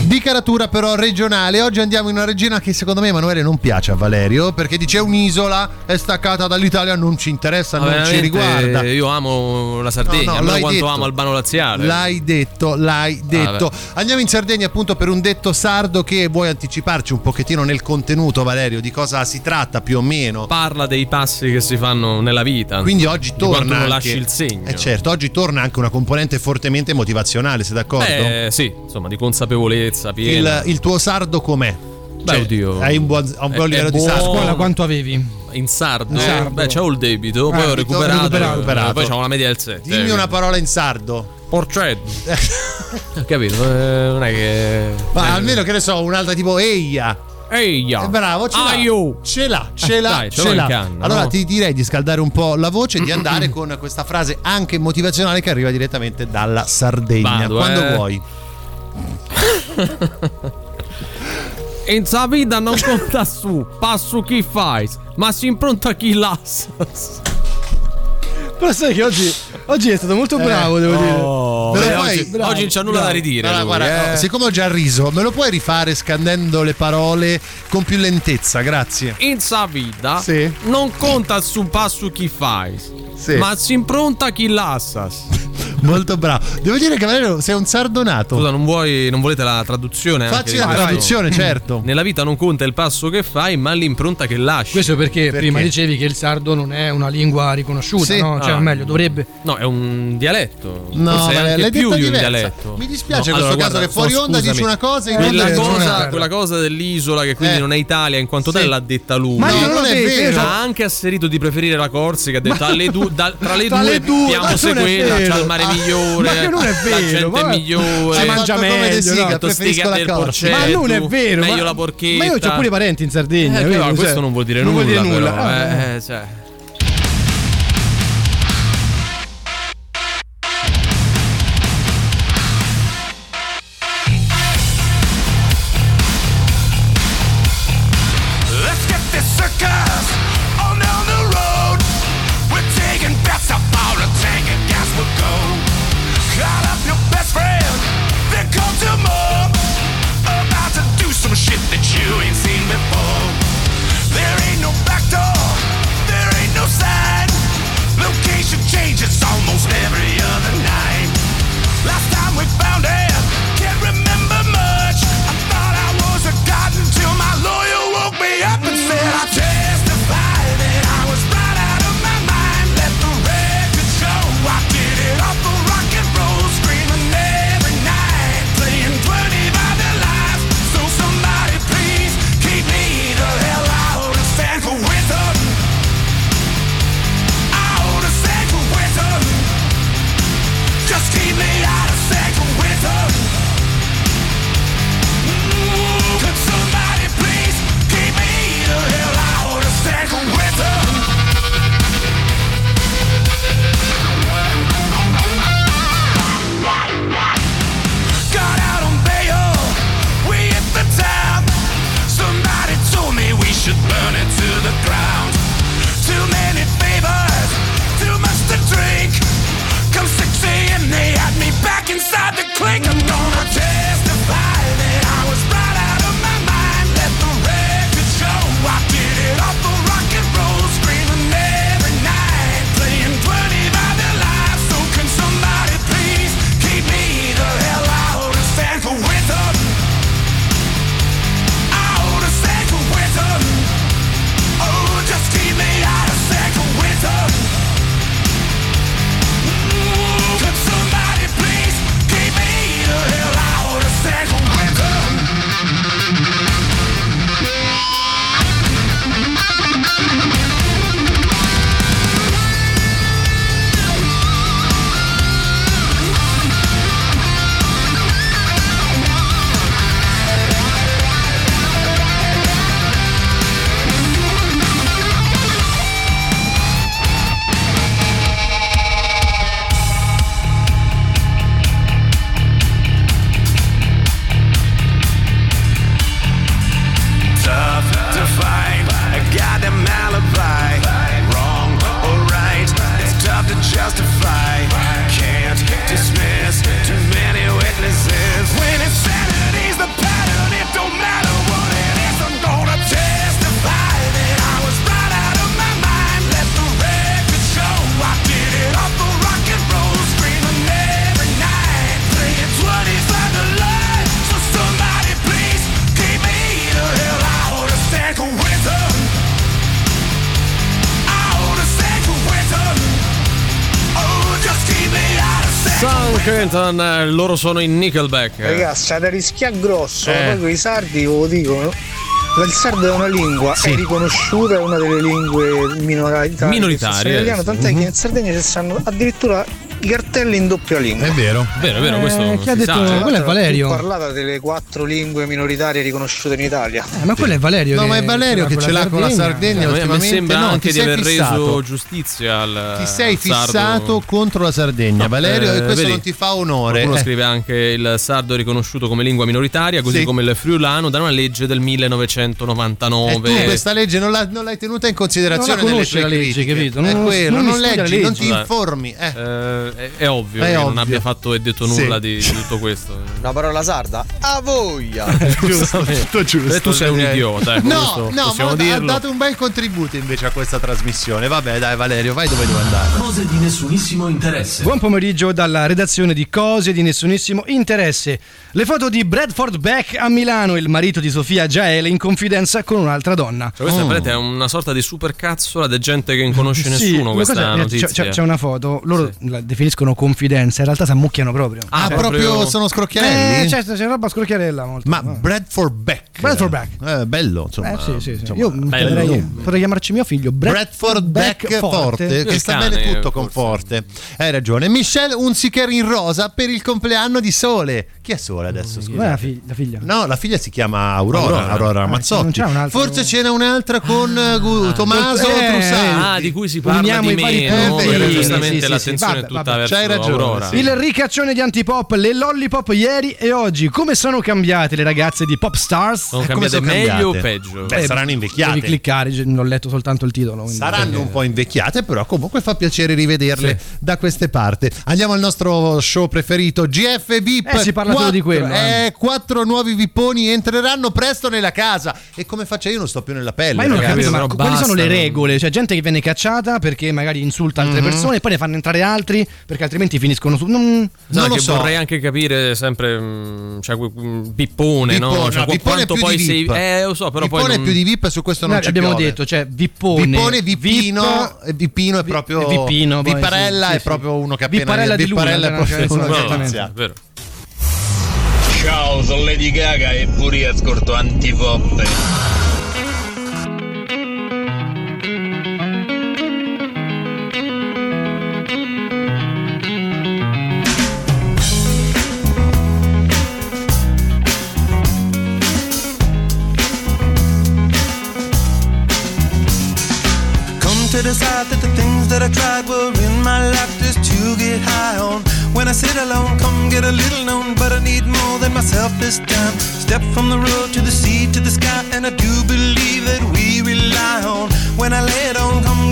Di caratura però regionale, oggi andiamo in una regione che secondo me Emanuele non piace a Valerio perché dice un'isola, è staccata dall'Italia, non ci interessa, Ma non ci riguarda. Io amo la Sardegna, No, no, allora quanto detto. amo Albano Laziale. L'hai detto, l'hai detto. Andiamo in Sardegna appunto per un detto sardo che vuoi anticiparci un pochettino nel contenuto Valerio, di cosa si tratta più o meno. Parla dei passi che si fanno nella vita. Quindi oggi torna anche, lasci il segno. Eh certo, oggi torna anche una componente fortemente motivazionale, sei d'accordo? Eh sì, insomma, di consapevolezza piena. il, il tuo sardo com'è? Beh, Cioè, oddio. Hai un buon, un buon È- livello è di sardo. buono. Scuola quanto avevi? In sardo? In sardo. Beh, c'ho il debito, poi Ah, ho recuperato, recuperato. recuperato. Poi c'ho una media del 7. Dimmi una parola in sardo. Porcetto. Capito, eh, non è che. Ma eh, almeno che ne so, un'altra tipo eia. Eia. Eh, bravo, ce l'ha. Aiu. Ce l'ha, ce Eh, l'ha, dai, ce ce l'ha. canna, allora no? ti direi di scaldare un po' la voce e di andare con questa frase anche motivazionale che arriva direttamente dalla Sardegna. Vado, Quando eh. vuoi. In sta vita non conta su, passo chi fai, ma si impronta chi lassa. Però sai che oggi, oggi è stato molto Eh, bravo, devo oh. dire. Beh, lo puoi- oggi, oggi non c'ha nulla da ridire. Allora, lui, guarda, eh. siccome ho già riso, me lo puoi rifare scandendo le parole con più lentezza, grazie. In sa vita Sì. non conta su passo chi fai, Sì. ma si impronta chi lassas. Molto bravo. Devo dire che Valerio sei un sardonato. Scusa, non, vuoi, non volete la traduzione? Facci la traduzione, certo. Nella vita non conta il passo che fai, ma l'impronta che lasci. Questo perché, prima dicevi che il sardo non è una lingua riconosciuta, Sì. no? Cioè, Ah. o meglio, dovrebbe. No, è un dialetto. No, Forse è anche più di un diversa. dialetto. Mi dispiace No, questo allora, caso guarda, che fuori no, onda dici scusami. una cosa e in quella onda dici cosa, quella cosa dell'isola che quindi Eh. non è Italia in quanto Sì. tale l'ha detta lui. Ma No, non è vero. Ha anche asserito di preferire la Corsica. Ha detto alle du- da- tra le Tra due, le due, piamo ma se non è quella, vero. c'ha il mare migliore. ma non è La vero, gente ma- è migliore. Si mangia meglio, De Sica, no? preferisco la porcetto. Ma non è vero. Meglio ma, la porchetta. Ma io ho pure parenti in Sardegna. Eh, vedi, ma questo cioè, non vuol dire non nulla. Vuol dire nulla. però, Ah. eh, cioè. Skeleton, eh, loro sono in Nickelback. Ragazzi, c'è da rischiare grosso, Eh. poi con i sardi ve lo dicono. Il sardo è una lingua, è riconosciuta, è una delle lingue minoritarie. Minoritarie, italiano, tant'è mhm. che in Sardegna ci stanno addirittura i cartelli in doppia lingua. È vero. Vero, vero, questo Eh, chi ha detto- sa, eh. quello è Valerio. Ho parlato delle quattro lingue minoritarie riconosciute in Italia. Eh, ma quello è Valerio. No, che- ma è Valerio che ce l'ha con la Sardegna. Eh, a me- a me ultimamente. sembra No, anche di aver fissato. reso giustizia al Ti sei sardo. fissato contro la Sardegna, No, Valerio, eh, e questo vedi, non ti fa onore. Qualcuno Eh. scrive anche il sardo è riconosciuto come lingua minoritaria, così Sì. come il friulano da una legge del E 1999. tu questa legge non, l'ha- non l'hai tenuta in considerazione Non la nelle conosci la legge, capito? È Non- quello, non leggi, non ti legge. informi. eh. Eh, è, è ovvio È che non ovvio. abbia fatto e detto Sì. nulla di, di tutto questo. La parola sarda? A voglia! Giustamente. giusto, E tu sei un idiota, ecco, No, questo no, possiamo ma ha dato un bel contributo invece a questa trasmissione. Vabbè, dai, Valerio, vai dove devo andare. Cose di nessunissimo interesse. Buon pomeriggio dalla redazione di Cose di nessunissimo interesse. Le foto di Bradford Beck a Milano, il marito di Sofia Giaele in confidenza con un'altra donna. Cioè, questa veramente è una sorta di super cazzola di gente che non conosce Sì, nessuno ma questa cosa- eh, notizia. C'è, c'è una foto, loro la definiscono confidenza, in realtà si ammucchiano proprio. Ah, Cioè, proprio sono scrocchiarelli? Eh, c'è, c'è roba scrocchiarella molto. Ma Bradford Beck. Bradford Beck. Eh, bello, insomma. Eh, sì, sì, sì. Insomma, Io bello potrei, potrei chiamarci mio figlio Bradford Beck Forte, che Il sta cane, bene tutto con forse. Forte. Hai ragione. Michelle Unziker in rosa per il compleanno di Sole. Chi è Sole adesso? Scusa. La, fig- la figlia. No, la figlia si chiama Aurora, Aurora. Aurora, Ah, Ramazzotti. non c'è Forse ce n'è un'altra con eh, Gu- Tommaso Eh, Trussardi. Ah, di cui si parla Uniamo di meno, perché Sì, giustamente sì, sì, l'attenzione sì, è tutta vabbè, verso c'hai ragione, Aurora. sì. Il ricaccione di antipop, le lollipop ieri e oggi. Come sono cambiate le ragazze di Pop Stars? Sono Eh, come cambiate sono meglio o peggio? Beh, saranno invecchiate. Devi cliccare, non ho letto soltanto il titolo. Saranno un po' invecchiate, però comunque fa piacere rivederle Sì. da queste parti. Andiamo al nostro show preferito, GF VIP. Eh, si parla solo di quello, eh. Eh, quattro nuovi vipponi entreranno presto nella casa. E come faccio io non sto più nella pelle. Ma io non capito, ma però quali sono le basta, regole? Cioè, gente che viene cacciata perché magari insulta altre Mhm. persone e poi ne fanno entrare altri perché altrimenti finiscono su. Non, No, Non lo che so. vorrei anche capire sempre mm, cioè, que- mm, Bippone, no? Vippone, Cioè, no, è quanto più poi di sei VIP. Eh, lo so, però Vippone poi è non... più di VIP, su questo non Noi ci abbiamo piove. detto, cioè, Vippone. Vippone, Vippino, VIP, e Vippino è proprio Vippino, sì, è sì, proprio uno che appena Vipparella di Luna, Vipparella è proprio una uno che inizia. vero. Ciao, sono Lady Gaga e pure io ascolto antipop. Come to decide that the things that I tried were in my life just to get high on. When I sit alone, come get a little known, but I need more than myself this time. Step from the road to the sea to the sky, and I do believe that we rely on. When I lay it on, come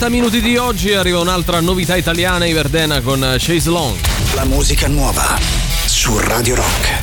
90 minuti di oggi arriva un'altra novità italiana, Iverdena con eh, Chase Long. La musica nuova su Radio Rock.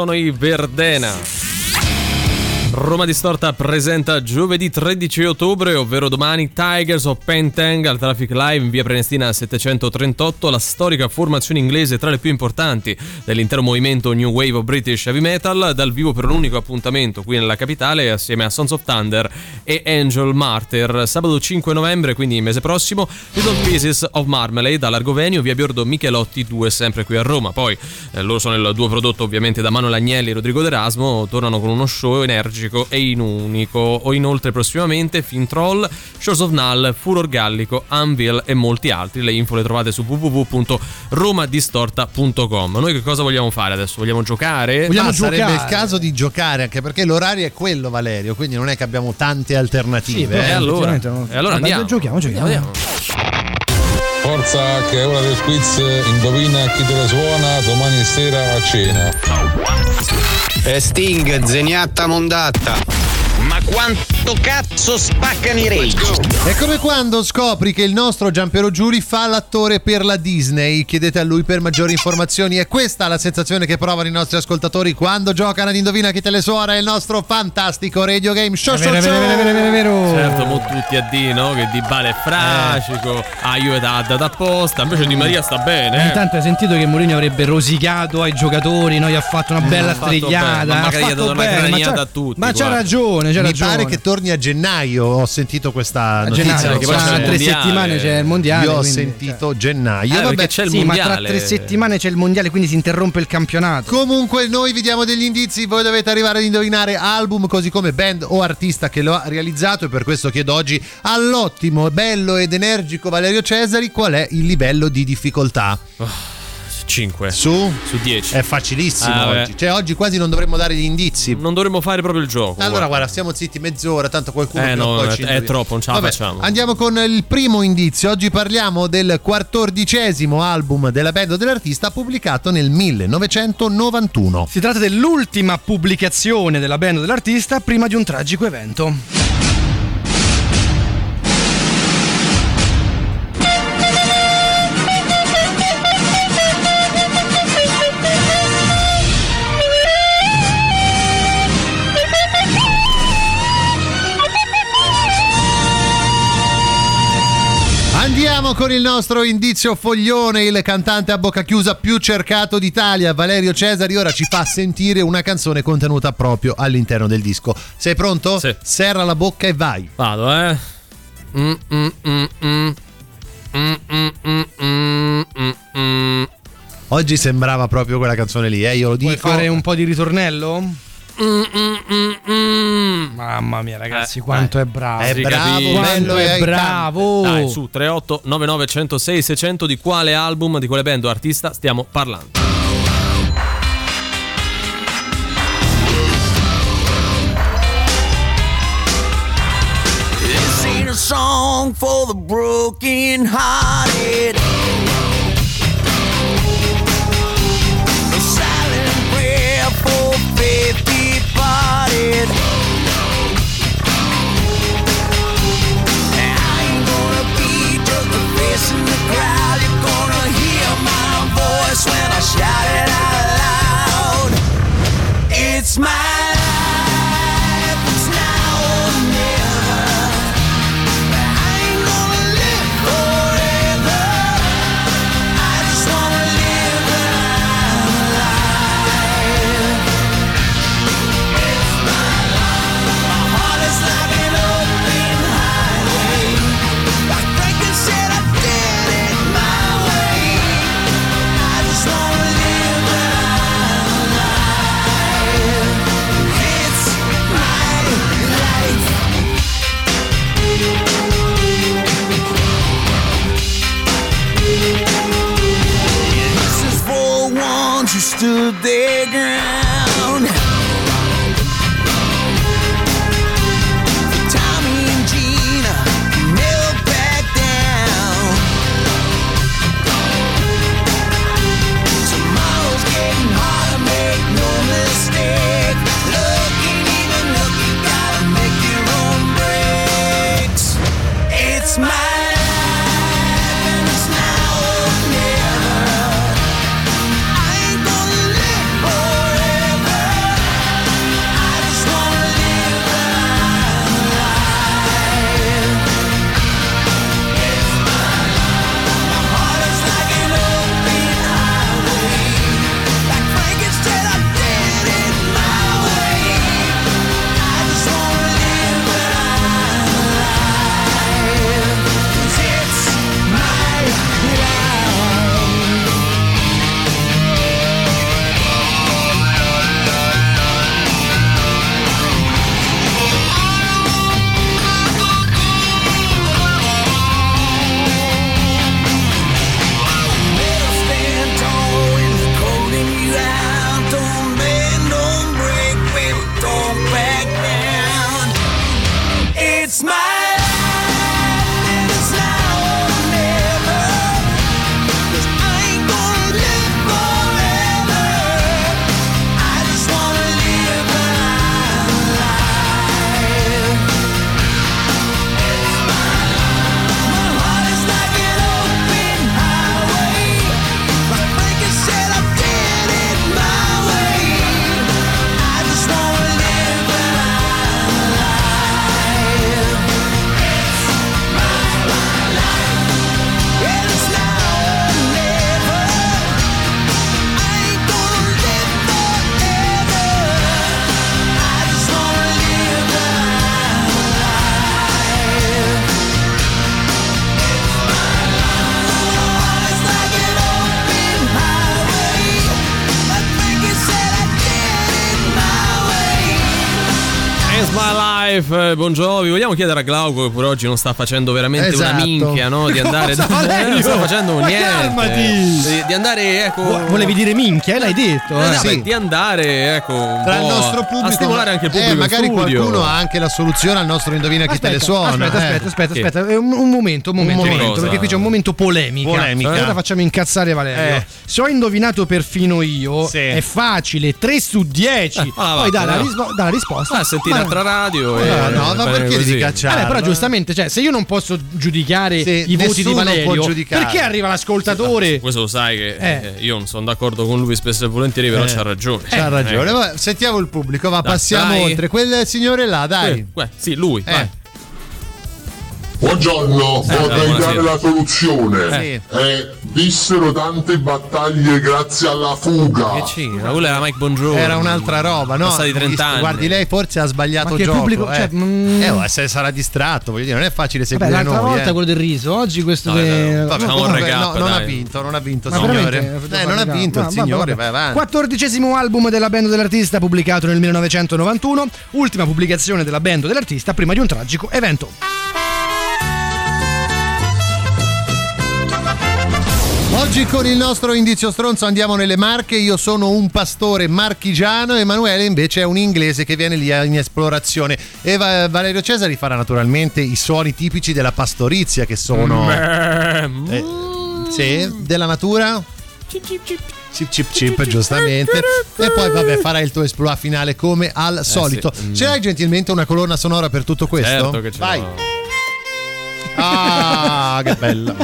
Sono i Verdena. Roma Distorta presenta giovedì 13 ottobre, ovvero domani, Tigers of Pentang al Traffic Live in via Prenestina 738, la storica formazione inglese tra le più importanti dell'intero movimento New Wave of British Heavy Metal, dal vivo per un unico appuntamento qui nella capitale assieme a Sons of Thunder e Angel Martyr. Sabato 5 novembre, quindi mese prossimo, Little Pieces of Marmalade all'Argovenio, via Biordo Michelotti 2, sempre qui a Roma. Poi eh, loro sono il duo prodotto ovviamente da Manuel Agnelli e Rodrigo D'Erasmo, tornano con uno show energico e in unico. O inoltre prossimamente Fin Troll, Shores of Null, Furor Gallico, Anvil e molti altri. Le info le trovate su www.romadistorta.com. Noi che cosa vogliamo fare adesso? Vogliamo giocare? Ma sarebbe il caso di giocare anche perché l'orario è quello Valerio quindi non è che abbiamo tante alternative Sì, eh. e allora? E allora andiamo. Giochiamo, giochiamo. Andiamo. Forza che è ora del quiz, indovina chi te la suona domani sera a cena. E Sting, zeniatta mondatta. Quanto cazzo spaccano i rage? È come quando scopri che il nostro Giampiero Giuri fa l'attore per la Disney. Chiedete a lui per maggiori informazioni. È questa la sensazione che provano i nostri ascoltatori quando giocano ad Indovina chi te le suona. Il nostro fantastico radio game show. È show, vero, è show. vero, è vero, è vero, è vero. Certo, mo tutti a D, no? Che Di Bale è fracico, Aio ed Adda d'apposta, invece Di Maria sta bene. eh. Intanto hai sentito che Mourinho avrebbe rosicato ai giocatori, no? gli ha fatto una bella ha fatto strigliata. bene, ma ha magari gli ha dato una bene, ma graniata c'ha- a tutti, Ma c'ha ragione, c'ha Mi ragione. pare che torni a gennaio. Ho sentito questa A notizia. gennaio, che poi tra tre mondiale. settimane c'è il mondiale, Io ho quindi, sentito gennaio. Eh, Vabbè, c'è il sì, ma tra mondiale. tre settimane c'è il mondiale, quindi si interrompe il campionato. Comunque noi vi diamo degli indizi, voi dovete arrivare ad indovinare album così come band o artista che lo ha realizzato e per questo chiedo oggi all'ottimo, bello ed energico Valerio Cesari qual è il livello di difficoltà. 5 Su? su 10. È facilissimo Ah, beh. oggi, cioè oggi quasi non dovremmo dare gli indizi. Non dovremmo fare proprio il gioco. Allora guarda, stiamo zitti mezz'ora, tanto qualcuno Eh, no, è- ci è troppo, non ce la Vabbè, facciamo. Andiamo con il primo indizio. Oggi parliamo del quattordicesimo album della band o dell'artista pubblicato nel 1991. Si tratta dell'ultima pubblicazione della band o dell'artista prima di un tragico evento. Andiamo con il nostro indizio foglione, il cantante a bocca chiusa più cercato d'Italia, Valerio Cesari, ora ci fa sentire una canzone contenuta proprio all'interno del disco. Sei pronto? Sì. Serra la bocca e vai. Vado, eh. Mm, mm, mm. Oggi sembrava proprio quella canzone lì, eh, io lo Vuoi dico. fare un po' di ritornello? Mm, mm, mm, mm. Mamma mia, ragazzi, Eh, quanto è bravo. È Si bravo, Quanto è bravo. Dai, su 38 99 106 600 di quale album, di quale band o artista stiamo parlando? This ain't a song for the broken hearted. Shout it out. to the ground. Eh, Bon Jovi. Vogliamo chiedere a Glauco che pure oggi non sta facendo veramente Esatto. una minchia, no? Di andare da... Valerio? non sta facendo Ma niente. calmati! Di, di andare, ecco. Vo- Volevi dire minchia, eh, l'hai detto. Eh, eh. no, beh, di andare, ecco, Tra il nostro pubblico, a stimolare anche il pubblico eh, magari studio. qualcuno ha anche la soluzione al nostro indovina chi te le suona. Aspetta, eh. aspetta, aspetta, Che? aspetta. Eh, Un, un momento, un momento, Un momento, perché qui c'è un momento polemica. Polemica. Allora facciamo incazzare Valerio. Eh. Se ho indovinato perfino io, è facile, 3 su 10. ah, Poi dà la, risposta. Ah, sentire altra radio e Ah, no, ma perché così. devi cacciare? Però giustamente, cioè, se io non posso giudicare Sì, i voti di Valerio, perché arriva l'ascoltatore? Questo lo sai che Eh. eh, io non sono d'accordo con lui spesso e volentieri, però Eh. c'ha ragione. C'ha ragione. Eh. Vabbè, sentiamo il pubblico, va, Dai, passiamo dai. oltre. Quel signore là, dai. Eh, que- sì, lui. Eh. vai. Buongiorno, Eh, vorrei buonasera. dare la soluzione. Eh. Eh, vissero tante battaglie grazie alla fuga. Che c'era? Quella era Mike Bongiorno. Era un'altra roba, no? Passati 30 anni. Guardi, lei forse ha sbagliato Ma che gioco. pubblico- eh. cioè, mm. Eh, se sarà distratto, voglio dire, non è facile Vabbè, seguire l'altra noi. volta eh. quello del riso, oggi questo No, de- no, Vabbè, un comunque, recap, no, non ha vinto, non ha vinto, Ma signore. Eh, non ha vinto il vabbè, signore, vabbè. vai avanti. Quattordicesimo album della band dell'artista pubblicato nel 1991, ultima pubblicazione della band dell'artista prima di un tragico evento. Oggi con il nostro indizio stronzo andiamo nelle Marche, io sono un pastore marchigiano, Emanuele invece è un inglese che viene lì in esplorazione e Va- Valerio Cesari farà naturalmente i suoni tipici della pastorizia che sono... Eh, sì, della natura? Chip chip chip, giustamente. E poi vabbè, farai il tuo esploit finale come al solito. sì. Mm. Ce l'hai gentilmente una colonna sonora per tutto questo? Certo che ce Vai. l'ho. Ah, che bella.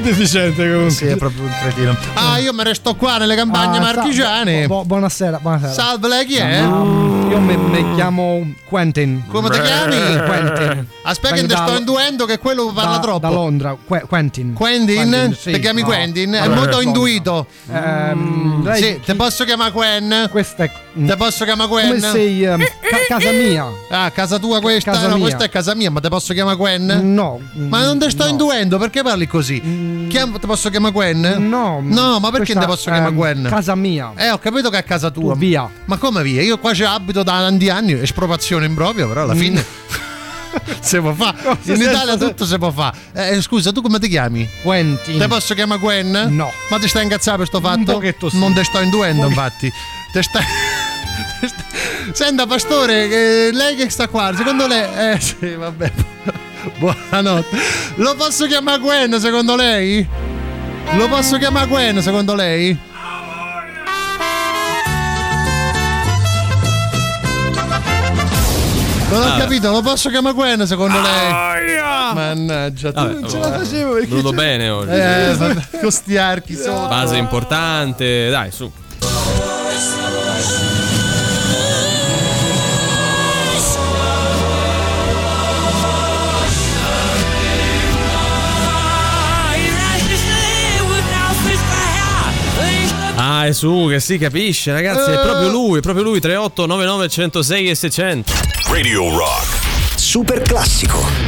Deficiente comunque. Sì, è proprio un cretino. Ah, io me ne sto qua nelle campagne Ah, marchigiane. bu- bu- buonasera, buonasera. Salve, lei chi è? Io mi, mi chiamo Quentin. Come ti chiami? Quentin. Aspetta che da- sto induendo che quello parla da, troppo. Da Londra, Que- Quentin. Quentin? sì, ti chiami no. Quentin? È molto induito. Ehm, lei- Sì, te posso chiamare Quen? Questa è. Te posso chiamare Quen? Come sei? ehm, ca- casa mia. Ah, casa tua questa? Casa no, mia. questa è casa mia, ma te posso chiamare Quen? No. Ma non te sto no. induendo, perché parli così? Chiam- te posso chiamare Quen? No. No, ma perché questa, te posso chiamare ehm, Quen? Casa mia. Eh, ho capito che è a casa tua. Tu via. Ma come via? Io qua ci abito da tanti anni, espropriazione in proprio, però alla fine. si può fare. Cosa In Italia se- tutto si può fare. Eh, scusa, tu come ti chiami? Quentin. Te posso chiamare Gwen? No. Ma ti stai incazzando per sto fatto? sì. Non te sto induendo, infatti. Te stai. Senta, pastore, che- lei che sta qua, secondo lei. Eh, sì, vabbè. Buonanotte. Lo posso chiamare Gwen, secondo lei? Lo posso chiamare Gwen, secondo lei? Non ho Ah. capito, lo posso chiamare Gwen, secondo lei? Mannaggia, tu Vabbè, non ce la facevo perché Venuto bene oggi. Eh, con sti archi sotto. Base importante, dai, su. Ah, è su, che si capisce, ragazzi, è proprio lui, è proprio lui, 3899 106 e 600. Radio Rock. Super classico.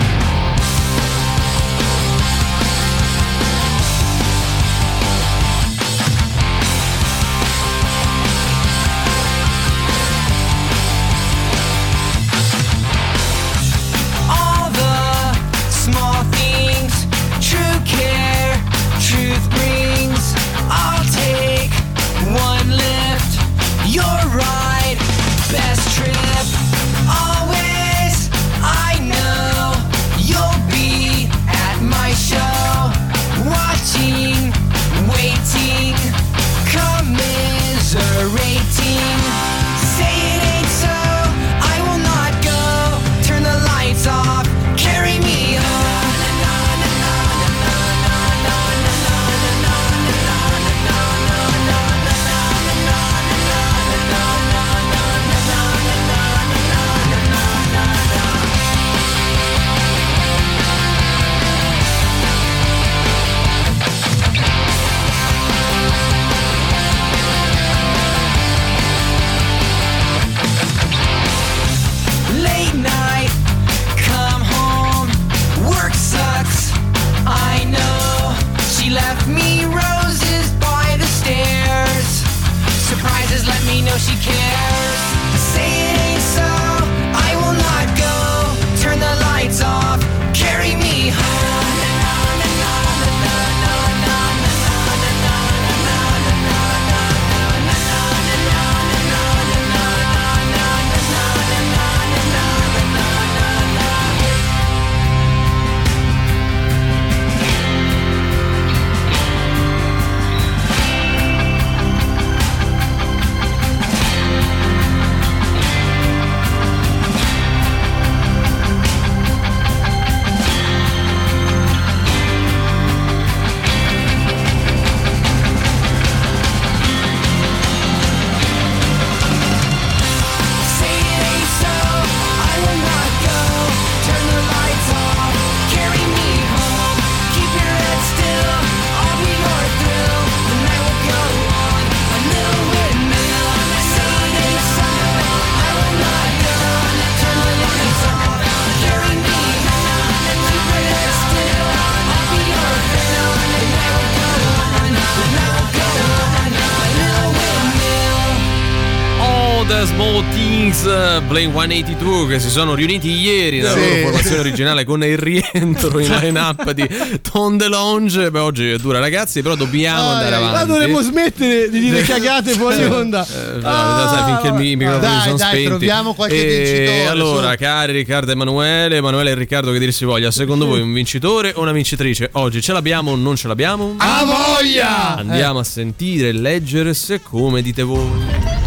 Blame 182 che si sono riuniti ieri nella Sì. loro formazione originale con il rientro in line-up di Tom DeLonge. Beh, oggi è dura ragazzi, però dobbiamo andare Ma avanti. dovremmo smettere di dire cagate fuori onda. Eh, no, sai, finché il mi- i microfoni Dai, sono dai, spenti. troviamo qualche E vincitore, Allora, su. cari Riccardo e Emanuele, Emanuele e Riccardo, che dir si voglia, secondo voi un vincitore o una vincitrice? Oggi ce l'abbiamo o non ce l'abbiamo? A voglia! Andiamo a sentire e leggere se come dite voi.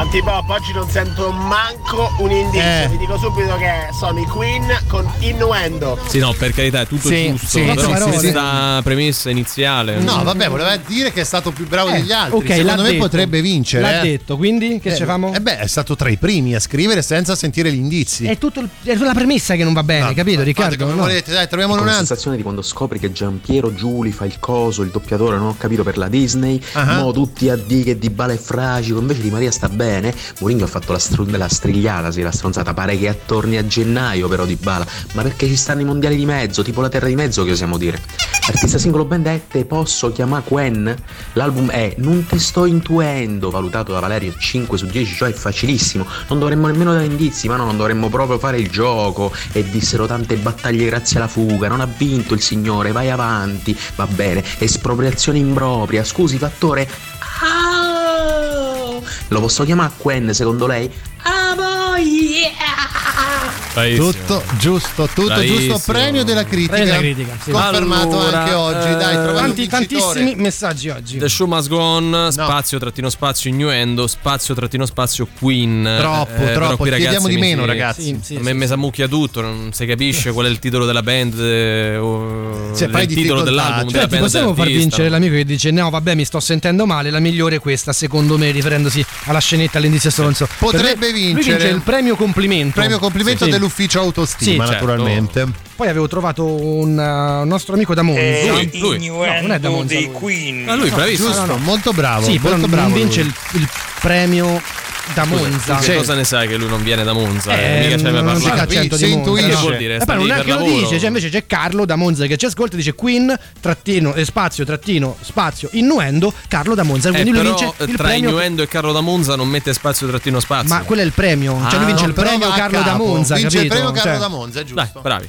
Antipop, oggi non sento manco un indizio. Eh. Vi dico subito che sono i Queen con Innuendo. Sì, no, per carità, è tutto Sì, giusto. sì, però parole. questa premessa iniziale. No, vabbè, voleva dire che è stato più bravo degli altri. ok, l'ha Secondo me detto. potrebbe vincere. L'ha eh. detto, quindi che Eh, ci famo? Eh beh, è stato tra i primi a scrivere senza sentire gli indizi. È tutto il- è la premessa che non va bene, capito Riccardo? come No. volete, dai, troviamone Con un la altro. sensazione di quando scopri che Giampiero Giuli fa il coso, il doppiatore, non ho capito per la Disney, Ah. mo tutti a dire che Di Bala è fragico, invece Di Maria sta bene. Mourinho ha fatto la, stru- la strigliata, sì, la stronzata, pare che attorni a gennaio però Di Bala, ma perché ci stanno i mondiali di mezzo, tipo la terra di mezzo che osiamo dire. Artista singolo band è Te posso chiamare Quen? L'album è Non te sto intuendo, valutato da Valerio 5 su 10, cioè è facilissimo, non dovremmo nemmeno dare indizi, ma no, non dovremmo proprio fare il gioco. E vissero tante battaglie grazie alla fuga, non ha vinto il signore, vai avanti, va bene, espropriazione impropria, scusi fattore, Ah! Lo posso chiamare Quen secondo lei? Ah, boy, Bravissimo. Tutto giusto, tutto Bravissimo. giusto. Premio della critica. Premio della critica, sì. Confermato Allora, anche oggi. Dai, eh, Tanti, vincitore. tantissimi messaggi oggi. The show must go on, spazio trattino spazio innuendo, spazio trattino spazio Queen. Eh, Troppo, però troppo, qui, ragazzi, chiediamo di meno, si- ragazzi. Sì, sì, a me sì, mi s'ammucchia tutto, non si capisce qual è il titolo della band eh, o fai il titolo dell'album cioè, della band possiamo far vincere l'amico che dice no vabbè mi sto sentendo male, la migliore è questa secondo me riferendosi alla scenetta all'indizio stronzo. Potrebbe vincere. vince il premio complimento. Premio complimento Sì. Dell'ufficio autostima, Sì, certo. naturalmente. Poi avevo trovato un, uh, un nostro amico da Monza. Eh, Lui, lui. No, non è da Monza. dei lui. Queen. Ah, lui, bravissimo. No, no. molto bravo. Sì, molto non bravo vince il, il premio da Scusa, Monza. tu Che cosa ne sai che lui non viene da Monza? Eh, Eh, mica ce ne non mai parlato. accento si di Monza. intuisce. Che vuol dire? E poi non neanche per lo dice, cioè invece c'è Carlo da Monza che ci ascolta e dice Queen, trattino, eh, spazio, trattino, spazio, innuendo, Carlo da Monza. Eh, Quindi lui però vince eh, il tra premio. Innuendo e Carlo da Monza non mette spazio trattino spazio. Ma quello è il premio, cioè lui Ah, vince il premio Carlo da. Monza, Vince capito? il premio Carlo Cioè, da Monza, è giusto. Dai, bravi.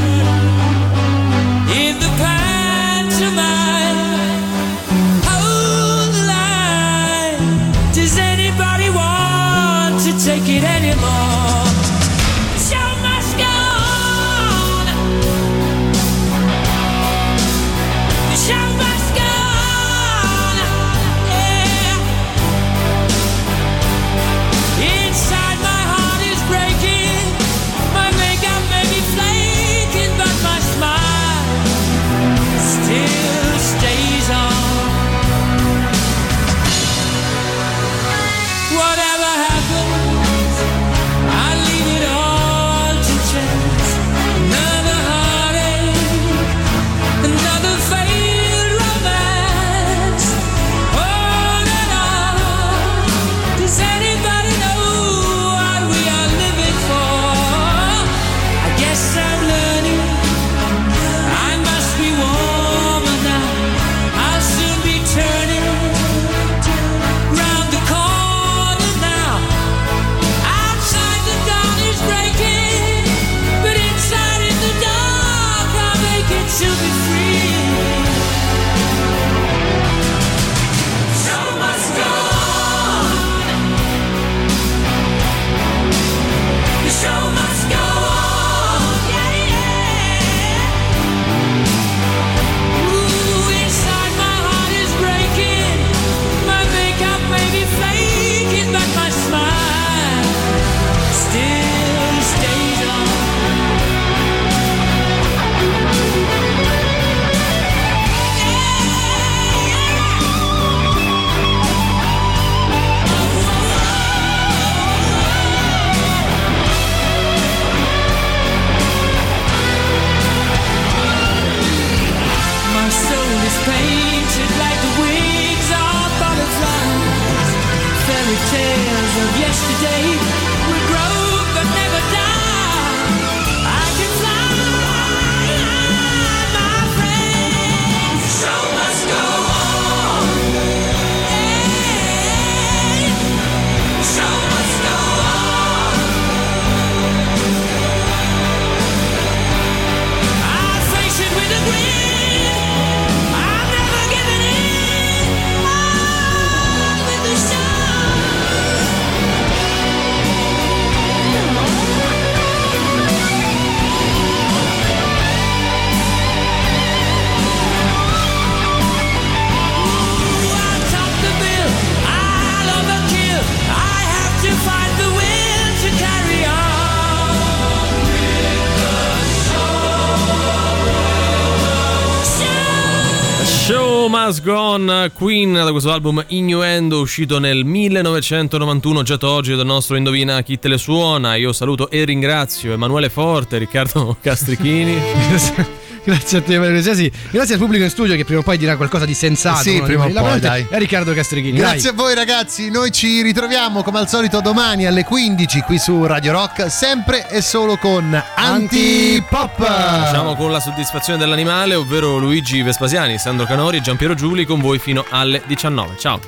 Show Must Go On Queen da questo album Innuendo uscito nel 1991 oggetto oggi del nostro Indovina chi te le suona. Io saluto e ringrazio Emanuele Forte Riccardo Castrichini Grazie a te Valerio Sesi, grazie al pubblico in studio che prima o poi dirà qualcosa di sensato. Sì, prima o Di poi, lavorante, dai. E Riccardo Castrichini. Grazie dai. a voi ragazzi, noi ci ritroviamo come al solito domani alle 15 qui su Radio Rock, sempre e solo con Antipop. Facciamo con la soddisfazione dell'animale ovvero Luigi Vespasiani, Sandro Canori e Giampiero Giuli con voi fino alle 19 ciao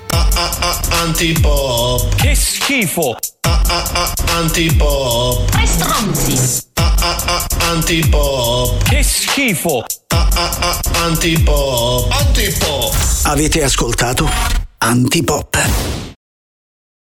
Antipop. Che schifo. Antipop. Tre stronzi. Antipop. Che schifo. Antipop. Antipop. Avete ascoltato Antipop.